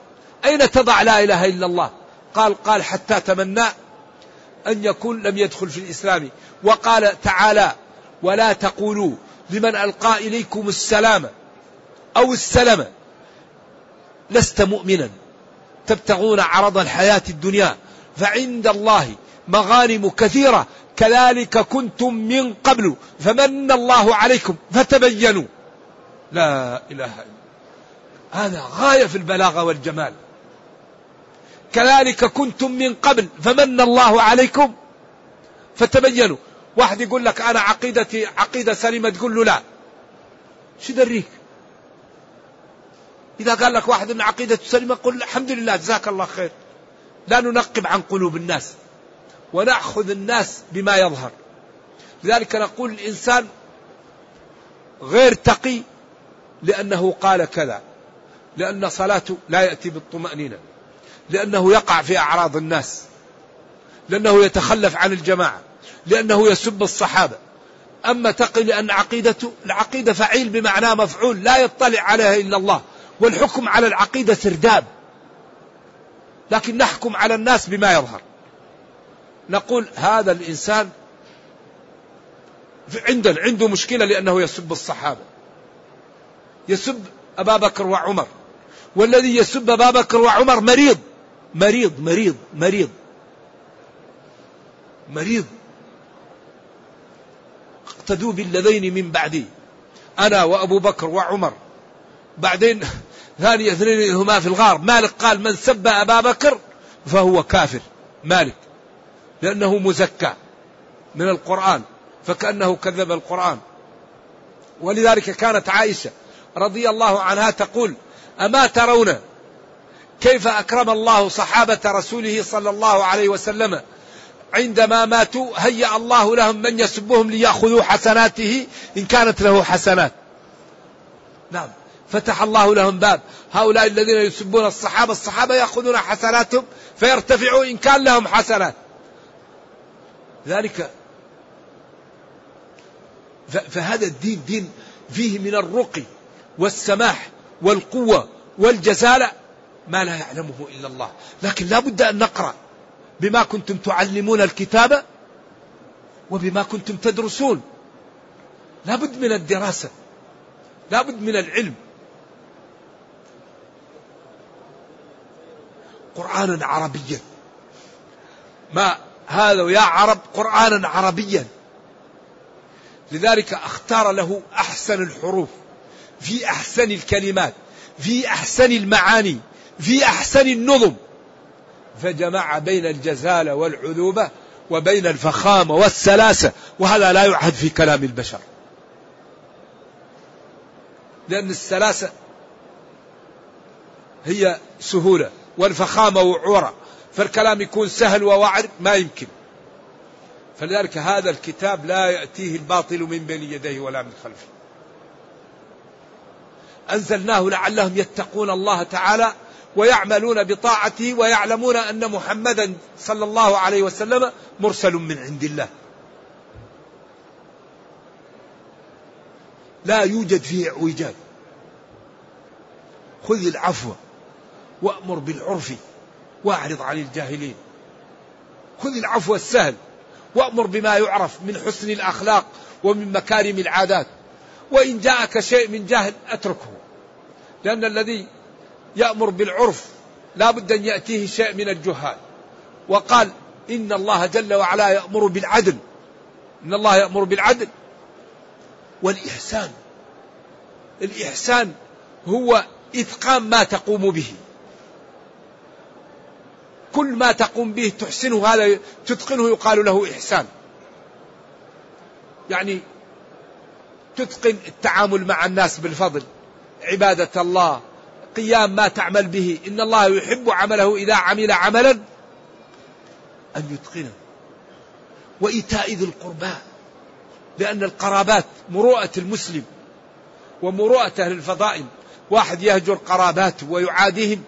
أين تضع لا إله إلا الله؟ قال قال حتى تمنى أن يكون لم يدخل في الإسلام. وقال تعالى ولا تقولوا لمن ألقى إليكم السلام أو السلم لست مؤمنا. تبتغون عرض الحياة الدنيا فعند الله مغانم كثيرة كذلك كنتم من قبل فمن الله عليكم فتبينوا. لا إله إلا هذا غاية في البلاغة والجمال. كذلك كنتم من قبل فمن الله عليكم فتبينوا. واحد يقول لك أنا عقيدتي عقيدة سليمة تقول له لا. شو دريك إذا قال لك واحد من عقيدة سليمة قل الحمد لله جزاك الله خير. لا ننقب عن قلوب الناس ونأخذ الناس بما يظهر. لذلك نقول الإنسان غير تقي لأنه قال كذا لأن صلاته لا يأتي بالطمأنينة لأنه يقع في أعراض الناس لأنه يتخلف عن الجماعة. لأنه يسب الصحابة. أما تقي لأن عقيدته العقيدة فعيل بمعنى مفعول لا يطلع عليها إلا الله. والحكم على العقيدة سرداب. لكن نحكم على الناس بما يظهر. نقول هذا الإنسان عندنا عنده مشكلة لأنه يسب الصحابة. يسب أبا بكر وعمر. والذي يسب أبا بكر وعمر مريض. مريض مريض مريض. مريض. اقتدوا بالذين من بعدي. أنا وأبو بكر وعمر. بعدين ثاني اثنين هما في الغار. مالك قال من سب أبا بكر فهو كافر. مالك. لأنه مزكى من القرآن. فكأنه كذب القرآن. ولذلك كانت عائشة رضي الله عنها تقول أما ترون كيف أكرم الله صحابة رسوله صلى الله عليه وسلم عندما ماتوا هيأ الله لهم من يسبهم ليأخذوا حسناته إن كانت له حسنات. نعم. فتح الله لهم باب. هؤلاء الذين يسبون الصحابة الصحابة يأخذون حسناتهم فيرتفعوا إن كان لهم حسنات. ذلك فهذا الدين دين فيه من الرقي والسماح والقوة والجزالة ما لا يعلمه إلا الله. لكن لا بد أن نقرأ. بما كنتم تعلمون الكتاب وبما كنتم تدرسون. لا بد من الدراسة. لا بد من العلم. قرآنا عربيا. ما هذا يا عرب قرآنا عربيا. لذلك أختار له أحسن الحروف. في أحسن الكلمات. في أحسن المعاني. في أحسن النظم. فجمع بين الجزالة والعذوبة وبين الفخامة والسلاسة وهذا لا يعهد في كلام البشر. لأن السلاسة هي سهولة والفخامة وعورة فالكلام يكون سهل ووعر ما يمكن. فلذلك هذا الكتاب لا يأتيه الباطل من بين يديه ولا من خلفه. أنزلناه لعلهم يتقون الله تعالى ويعملون بطاعته ويعلمون أن محمدا صلى الله عليه وسلم مرسل من عند الله. لا يوجد فيه اعوجاج. خذ العفو وأمر بالعرف واعرض عن الجاهلين. خذ العفو السهل وأمر بما يعرف من حسن الأخلاق ومن مكارم العادات. وإن جاءك شيء من جهل أتركه. لأن الذي يأمر بالعرف لا بد أن يأتيه شيء من الجهال. وقال إن الله جل وعلا يأمر بالعدل. إن الله يأمر بالعدل. والإحسان. الإحسان هو إتقان ما تقوم به. كل ما تقوم به تحسنه هذا تتقنه يقال له إحسان. يعني تتقن التعامل مع الناس بالفضل. عبادة الله قيام ما تعمل به. إن الله يحب عمله إذا عمل عملا أن يتقنه. وإيتاء ذي القربى. لأن القرابات مروءة المسلم ومروءة أهل الفضائل. واحد يهجر قراباته ويعاديهم.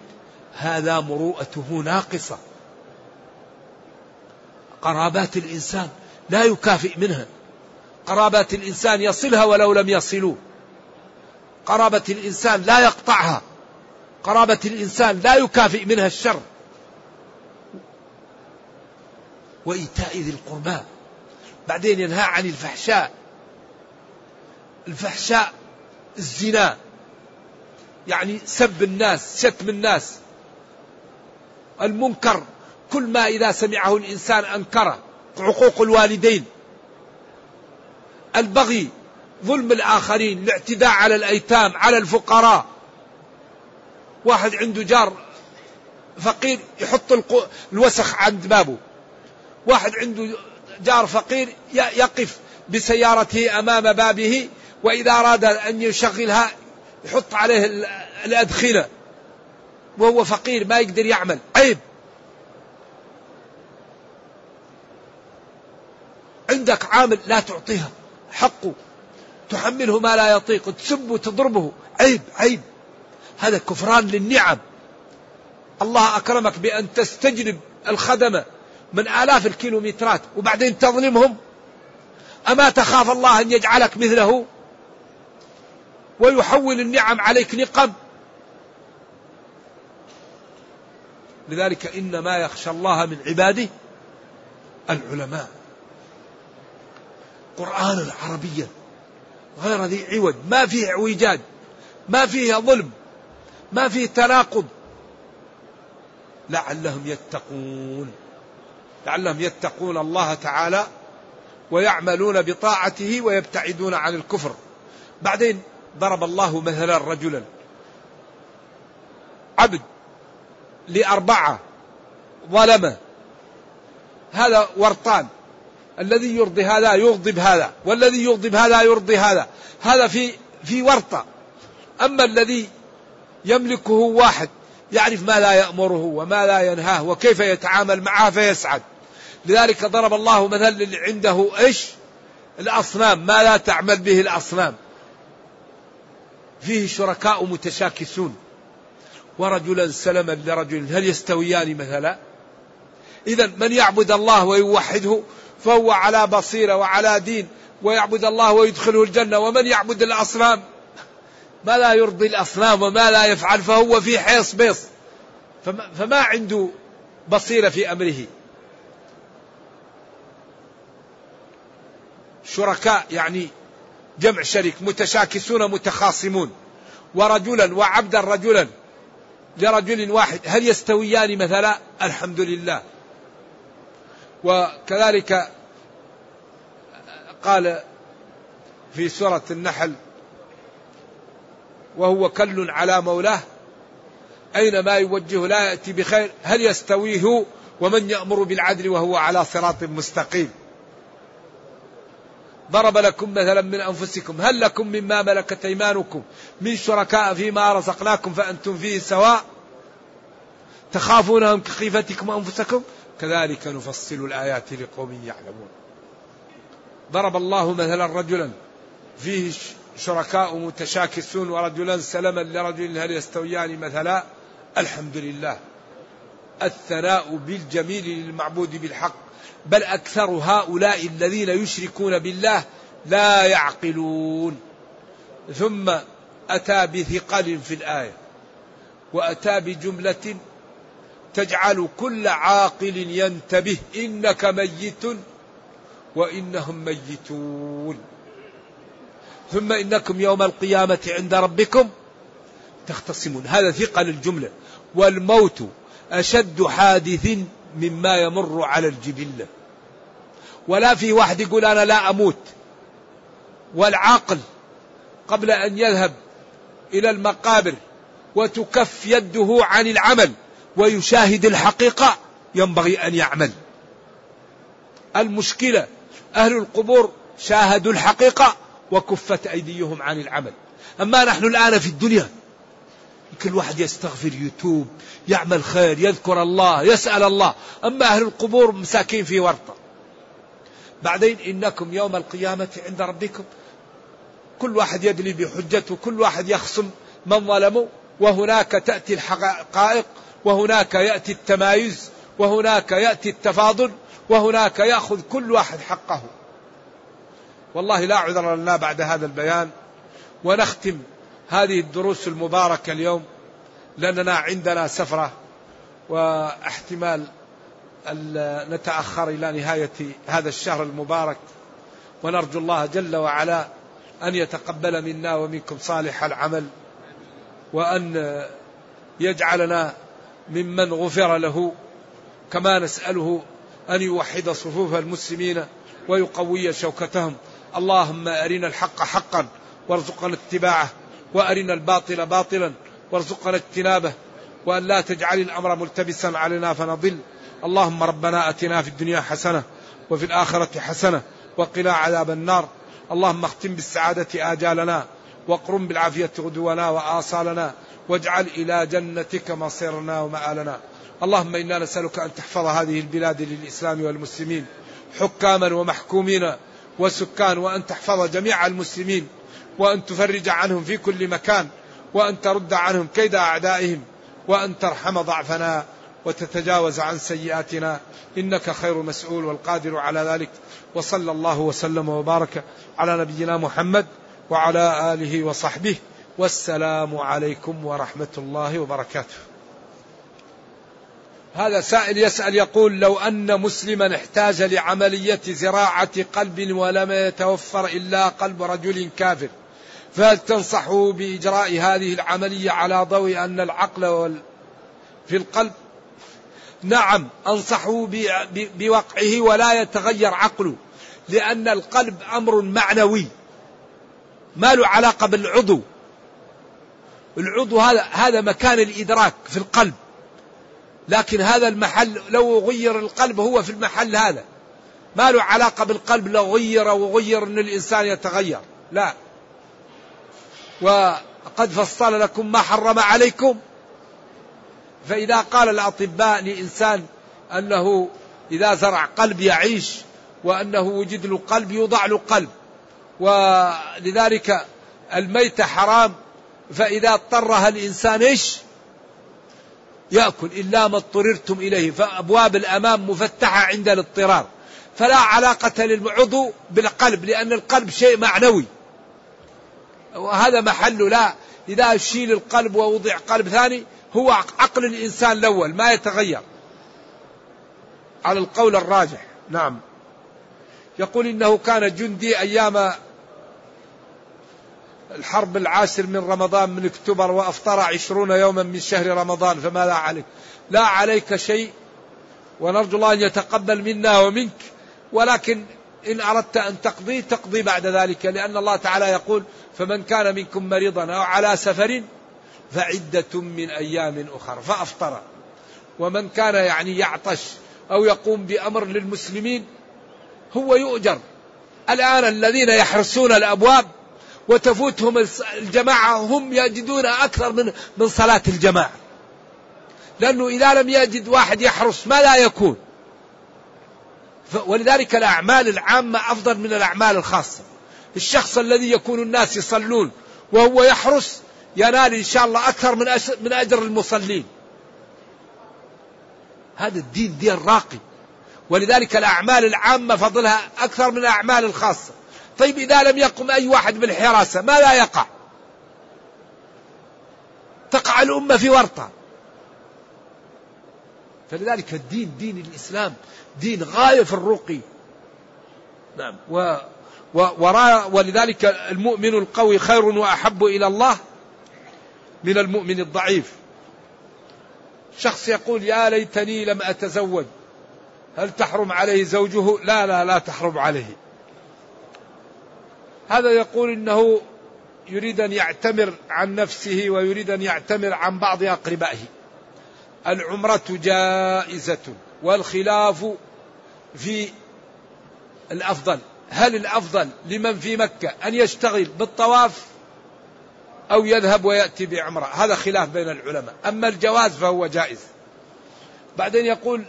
هذا مروءته ناقصة. قرابات الإنسان لا يكافئ منها. قرابات الإنسان يصلها ولو لم يصلوه قرابة الإنسان لا يقطعها. قرابة الإنسان لا يكافئ منها الشر. وإيتاء ذي القربى. بعدين ينهى عن الفحشاء. الفحشاء الزنا. يعني سب الناس شتم الناس. المنكر. كل ما إذا سمعه الإنسان أنكره. عقوق الوالدين. البغي. ظلم الآخرين. الاعتداء على الأيتام على الفقراء. واحد عنده جار فقير يحط الوسخ عند بابه. واحد عنده جار فقير يقف بسيارته أمام بابه وإذا أراد أن يشغلها يحط عليه الأدخنة وهو فقير ما يقدر يعمل. عيب. عندك عامل لا تعطيها حقه. تحمله ما لا يطيق تسبه تضربه. عيب عيب. هذا كفران للنعم. الله أكرمك بأن تستجلب الخدمة من آلاف الكيلومترات وبعدين تظلمهم. أما تخاف الله أن يجعلك مثله ويحول النعم عليك نقم. لذلك إنما يخشى الله من عباده العلماء. قرآنا عربيا غير ذي عوج ما فيه اعوجاج ما فيه ظلم. ما فيه تناقض. لعلهم يتقون. لعلهم يتقون الله تعالى ويعملون بطاعته ويبتعدون عن الكفر. بعدين ضرب الله مثلا رجلا. عبد لأربعة ظلمه هذا ورطان. الذي يرضي هذا يغضب هذا والذي يغضب هذا يرضي هذا. هذا في في ورطة. أما الذي يملكه واحد يعرف ما لا يأمره وما لا ينهاه وكيف يتعامل معه فيسعد. لذلك ضرب الله مثل اللي عنده إيش؟ الأصنام. ما لا تعمل به الأصنام. فيه شركاء متشاكسون. ورجلا سلما لرجل هل يستويان مثلا؟ إذا من يعبد الله ويوحده فهو على بصيرة وعلى دين ويعبد الله ويدخله الجنة ومن يعبد الأصنام؟ ما لا يرضي الأصنام وما لا يفعل فهو في حيص بيص. فما, فما عنده بصيرة في أمره. شركاء يعني جمع شريك متشاكسون متخاصمون. ورجلا وعبدا رجلا لرجل واحد. هل يستويان مثلا؟ الحمد لله. وكذلك قال في سورة النحل وهو كل على مولاه. أينما يوجه لا يأتي بخير هل يستوي هو ومن يأمر بالعدل وهو على صراط مستقيم. ضرب لكم مثلا من أنفسكم هل لكم مما ملكت أيمانكم؟ من شركاء فيما رزقناكم فأنتم فيه سواء؟ تخافونهم كخيفتكم أنفسكم؟ كذلك نفصل الآيات لقوم يعلمون. ضرب الله مثلا رجلا فيه شركاء متشاكسون ورجلا سلما لرجل هل يستويان مثلا؟ الحمد لله الثناء بالجميل للمعبود بالحق. بل أكثر هؤلاء الذين يشركون بالله لا يعقلون. ثم أتى بثقل في الآية. وأتى بجملة تجعل كل عاقل ينتبه إنك ميت وإنهم ميتون. ثم إنكم يوم القيامة عند ربكم تختصمون. هذا ثقل الجملة والموت أشد حادث مما يمر على الجبلة. ولا في واحد يقول أنا لا أموت. والعاقل قبل أن يذهب إلى المقابر وتكف يده عن العمل ويشاهد الحقيقة ينبغي أن يعمل. المشكلة أهل القبور شاهدوا الحقيقة وكفت أيديهم عن العمل. أما نحن الآن في الدنيا كل واحد يستغفر يتوب يعمل خير يذكر الله يسأل الله. أما أهل القبور مساكين في ورطة. بعدين إنكم يوم القيامة عند ربكم. كل واحد يدلي بحجته كل واحد يخصم من ظلمه. وهناك تأتي الحقائق وهناك يأتي التمايز وهناك يأتي التفاضل وهناك يأخذ كل واحد حقه. والله لا عذر لنا بعد هذا البيان. ونختم هذه الدروس المباركة اليوم لأننا عندنا سفرة واحتمال أن نتأخر إلى نهاية هذا الشهر المبارك. ونرجو الله جل وعلا أن يتقبل منا ومنكم صالح العمل وأن يجعلنا ممن غفر له. كما نسأله أن يوحد صفوف المسلمين ويقوي شوكتهم. اللهم أرنا الحق حقا وارزقنا اتباعه وأرنا الباطل باطلا وارزقنا اجتنابه وأن لا تجعل الأمر ملتبسا علينا فنضل. اللهم ربنا أتنا في الدنيا حسنة وفي الآخرة حسنة وقنا عذاب النار. اللهم اختم بالسعادة آجالنا واقرم بالعافية غدونا وآصالنا واجعل إلى جنتك مصيرنا ومآلنا. اللهم إنا نسألك أن تحفظ هذه البلاد للإسلام والمسلمين حكاما ومحكومين وسكان وأن تحفظ جميع المسلمين وأن تفرج عنهم في كل مكان وأن ترد عنهم كيد أعدائهم وأن ترحم ضعفنا وتتجاوز عن سيئاتنا. إنك خير مسؤول والقادر على ذلك. وصلى الله وسلم وبارك على نبينا محمد وعلى آله وصحبه. والسلام عليكم ورحمة الله وبركاته. هذا سائل يسأل يقول لو أن مسلما احتاج لعملية زراعة قلب ولم يتوفر إلا قلب رجل كافر فهل تنصحه بإجراء هذه العملية على ضوء أن العقل. في القلب نعم أنصحه بوقعه ولا يتغير عقله لأن القلب أمر معنوي ما له علاقة بالعضو العضو هذا هذا مكان الإدراك في القلب لكن هذا المحل لو غير القلب هو في المحل هذا. ما له علاقة بالقلب لو غير وغير أن الإنسان يتغير. لا. وقد فصل لكم ما حرم عليكم. فإذا قال الأطباء لإنسان أنه إذا زرع قلب يعيش وأنه وجد له قلب يوضع له قلب. ولذلك الميتة حرام فإذا اضطرها الإنسان إيش؟ يأكل إلا ما اضطررتم إليه فأبواب الأمام مفتحة عند الاضطرار. فلا علاقة للعضو بالقلب لأن القلب شيء معنوي. وهذا محله لا إذا شيل القلب ووضع قلب ثاني هو عقل الإنسان الأول ما يتغير. على القول الراجح. نعم. يقول إنه كان جندي أيام الحرب العاشر من رمضان من اكتوبر وأفطر عشرون يوما من شهر رمضان فماذا عليك؟ لا عليك شيء ونرجو الله أن يتقبل منا ومنك ولكن إن أردت أن تقضي تقضي بعد ذلك لأن الله تعالى يقول فمن كان منكم مريضا أو على سفر فعدة من أيام أخرى فأفطر. ومن كان يعني يعطش أو يقوم بأمر للمسلمين هو يؤجر. الآن الذين يحرسون الأبواب وتفوتهم الجماعة هم يجدون أكثر من من صلاة الجماعة. لأنه إذا لم يجد واحد يحرس ما لا يكون. ولذلك الأعمال العامة أفضل من الأعمال الخاصة. الشخص الذي يكون الناس يصلون وهو يحرس ينال إن شاء الله أكثر من من أجر المصلين. هذا الدين دين راقي. ولذلك الأعمال العامة فضلها أكثر من الأعمال الخاصة. طيب إذا لم يقم أي واحد بالحراسة ما لا يقع؟ تقع الأمة في ورطة. فلذلك الدين دين الإسلام دين غاية في الرقي. نعم. و ولذلك المؤمن القوي خير وأحب إلى الله من المؤمن الضعيف. شخص يقول يا ليتني لم أتزوج هل تحرم عليه زوجه؟ لا لا لا تحرم عليه. هذا يقول إنه يريد أن يعتمر عن نفسه ويريد أن يعتمر عن بعض أقربائه. العمرة جائزة والخلاف في الأفضل. هل الأفضل لمن في مكة أن يشتغل بالطواف أو يذهب ويأتي بعمرة؟ هذا خلاف بين العلماء. أما الجواز فهو جائز. بعدين يقول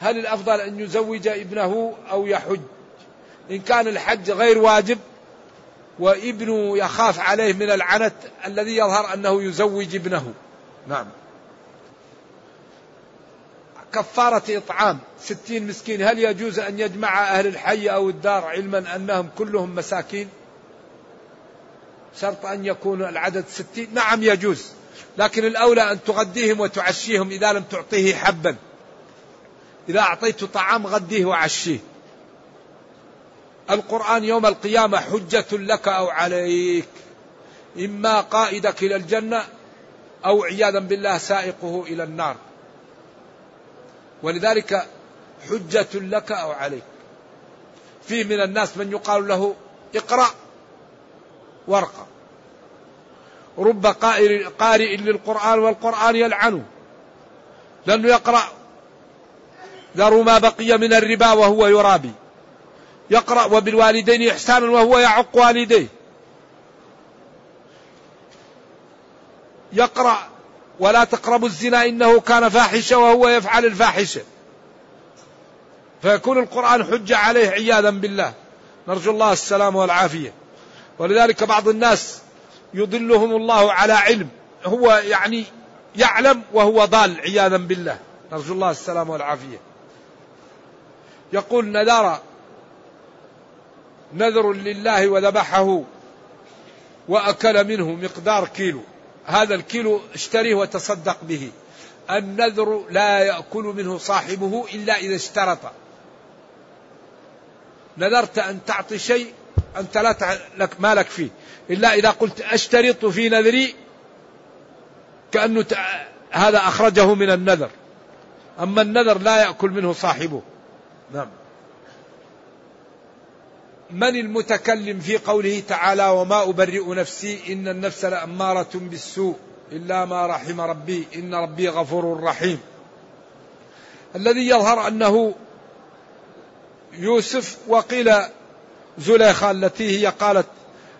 هل الأفضل أن يزوج ابنه أو يحج؟ إن كان الحج غير واجب وابنه يخاف عليه من العنت الذي يظهر أنه يزوج ابنه. نعم. كفارة إطعام ستين مسكين هل يجوز أن يجمع أهل الحي أو الدار علما أنهم كلهم مساكين؟ شرط أن يكون العدد ستين. نعم يجوز. لكن الأولى أن تغديهم وتعشيهم إذا لم تعطيه حبا. إذا أعطيت طعام غديه وعشيه. القرآن يوم القيامة حجة لك أو عليك. إما قائدك إلى الجنة أو عياذا بالله سائقه إلى النار. ولذلك حجة لك أو عليك. في من الناس من يقال له اقرأ ورقة. رب قارئ للقرآن والقرآن يلعنه لأنه يقرأ. ذروا ما بقي من الربا وهو يرابي. يقرأ وبالوالدين إحسانا وهو يعق والديه. يقرأ ولا تقربوا الزنا إنه كان فاحشة وهو يفعل الفاحشة. فيكون القرآن حجة عليه عياذا بالله. نرجو الله السلام والعافية. ولذلك بعض الناس يضلهم الله على علم. هو يعني يعلم وهو ضال عياذا بالله. نرجو الله السلام والعافية. يقول نذر نذر لله وذبحه وأكل منه مقدار كيلو. هذا الكيلو اشتريه وتصدق به. النذر لا يأكل منه صاحبه إلا إذا اشترط. نذرت أن تعطي شيء أنت لا لك مالك فيه. إلا إذا قلت أشترط في نذري كأنه هذا أخرجه من النذر. أما النذر لا يأكل منه صاحبه. نعم. من المتكلم في قوله تعالى وما أبرئ نفسي إن النفس لأمارة بالسوء إلا ما رحم ربي إن ربي غفور رحيم. الذي يظهر أنه يوسف وقيل زليخة التي هي قالت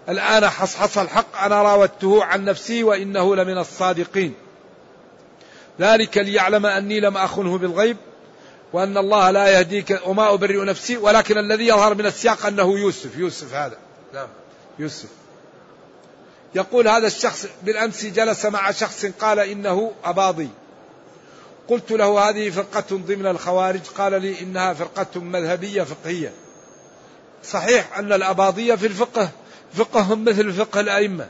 الآن حصحص الحق أنا راودته عن نفسي وإنه لمن الصادقين. ذلك ليعلم أني لم أخنه بالغيب وأن الله لا يهديك وما أبرئ نفسي ولكن الذي يظهر من السياق أنه يوسف يوسف هذا. نعم. يوسف. يقول هذا الشخص بالأمس جلس مع شخص قال إنه أباضي. قلت له هذه فرقة ضمن الخوارج؟ قال لي إنها فرقة مذهبية فقهية. صحيح أن الأباضية في الفقه فقههم مثل فقه الأئمة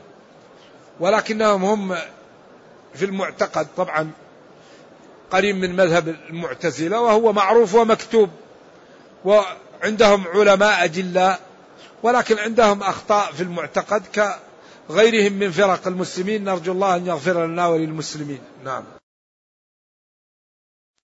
ولكنهم هم في المعتقد طبعا قريب من مذهب المعتزلة وهو معروف ومكتوب وعندهم علماء أجلاء ولكن عندهم أخطاء في المعتقد غيرهم من فرق المسلمين. نرجو الله أن يغفر لنا وللمسلمين. نعم.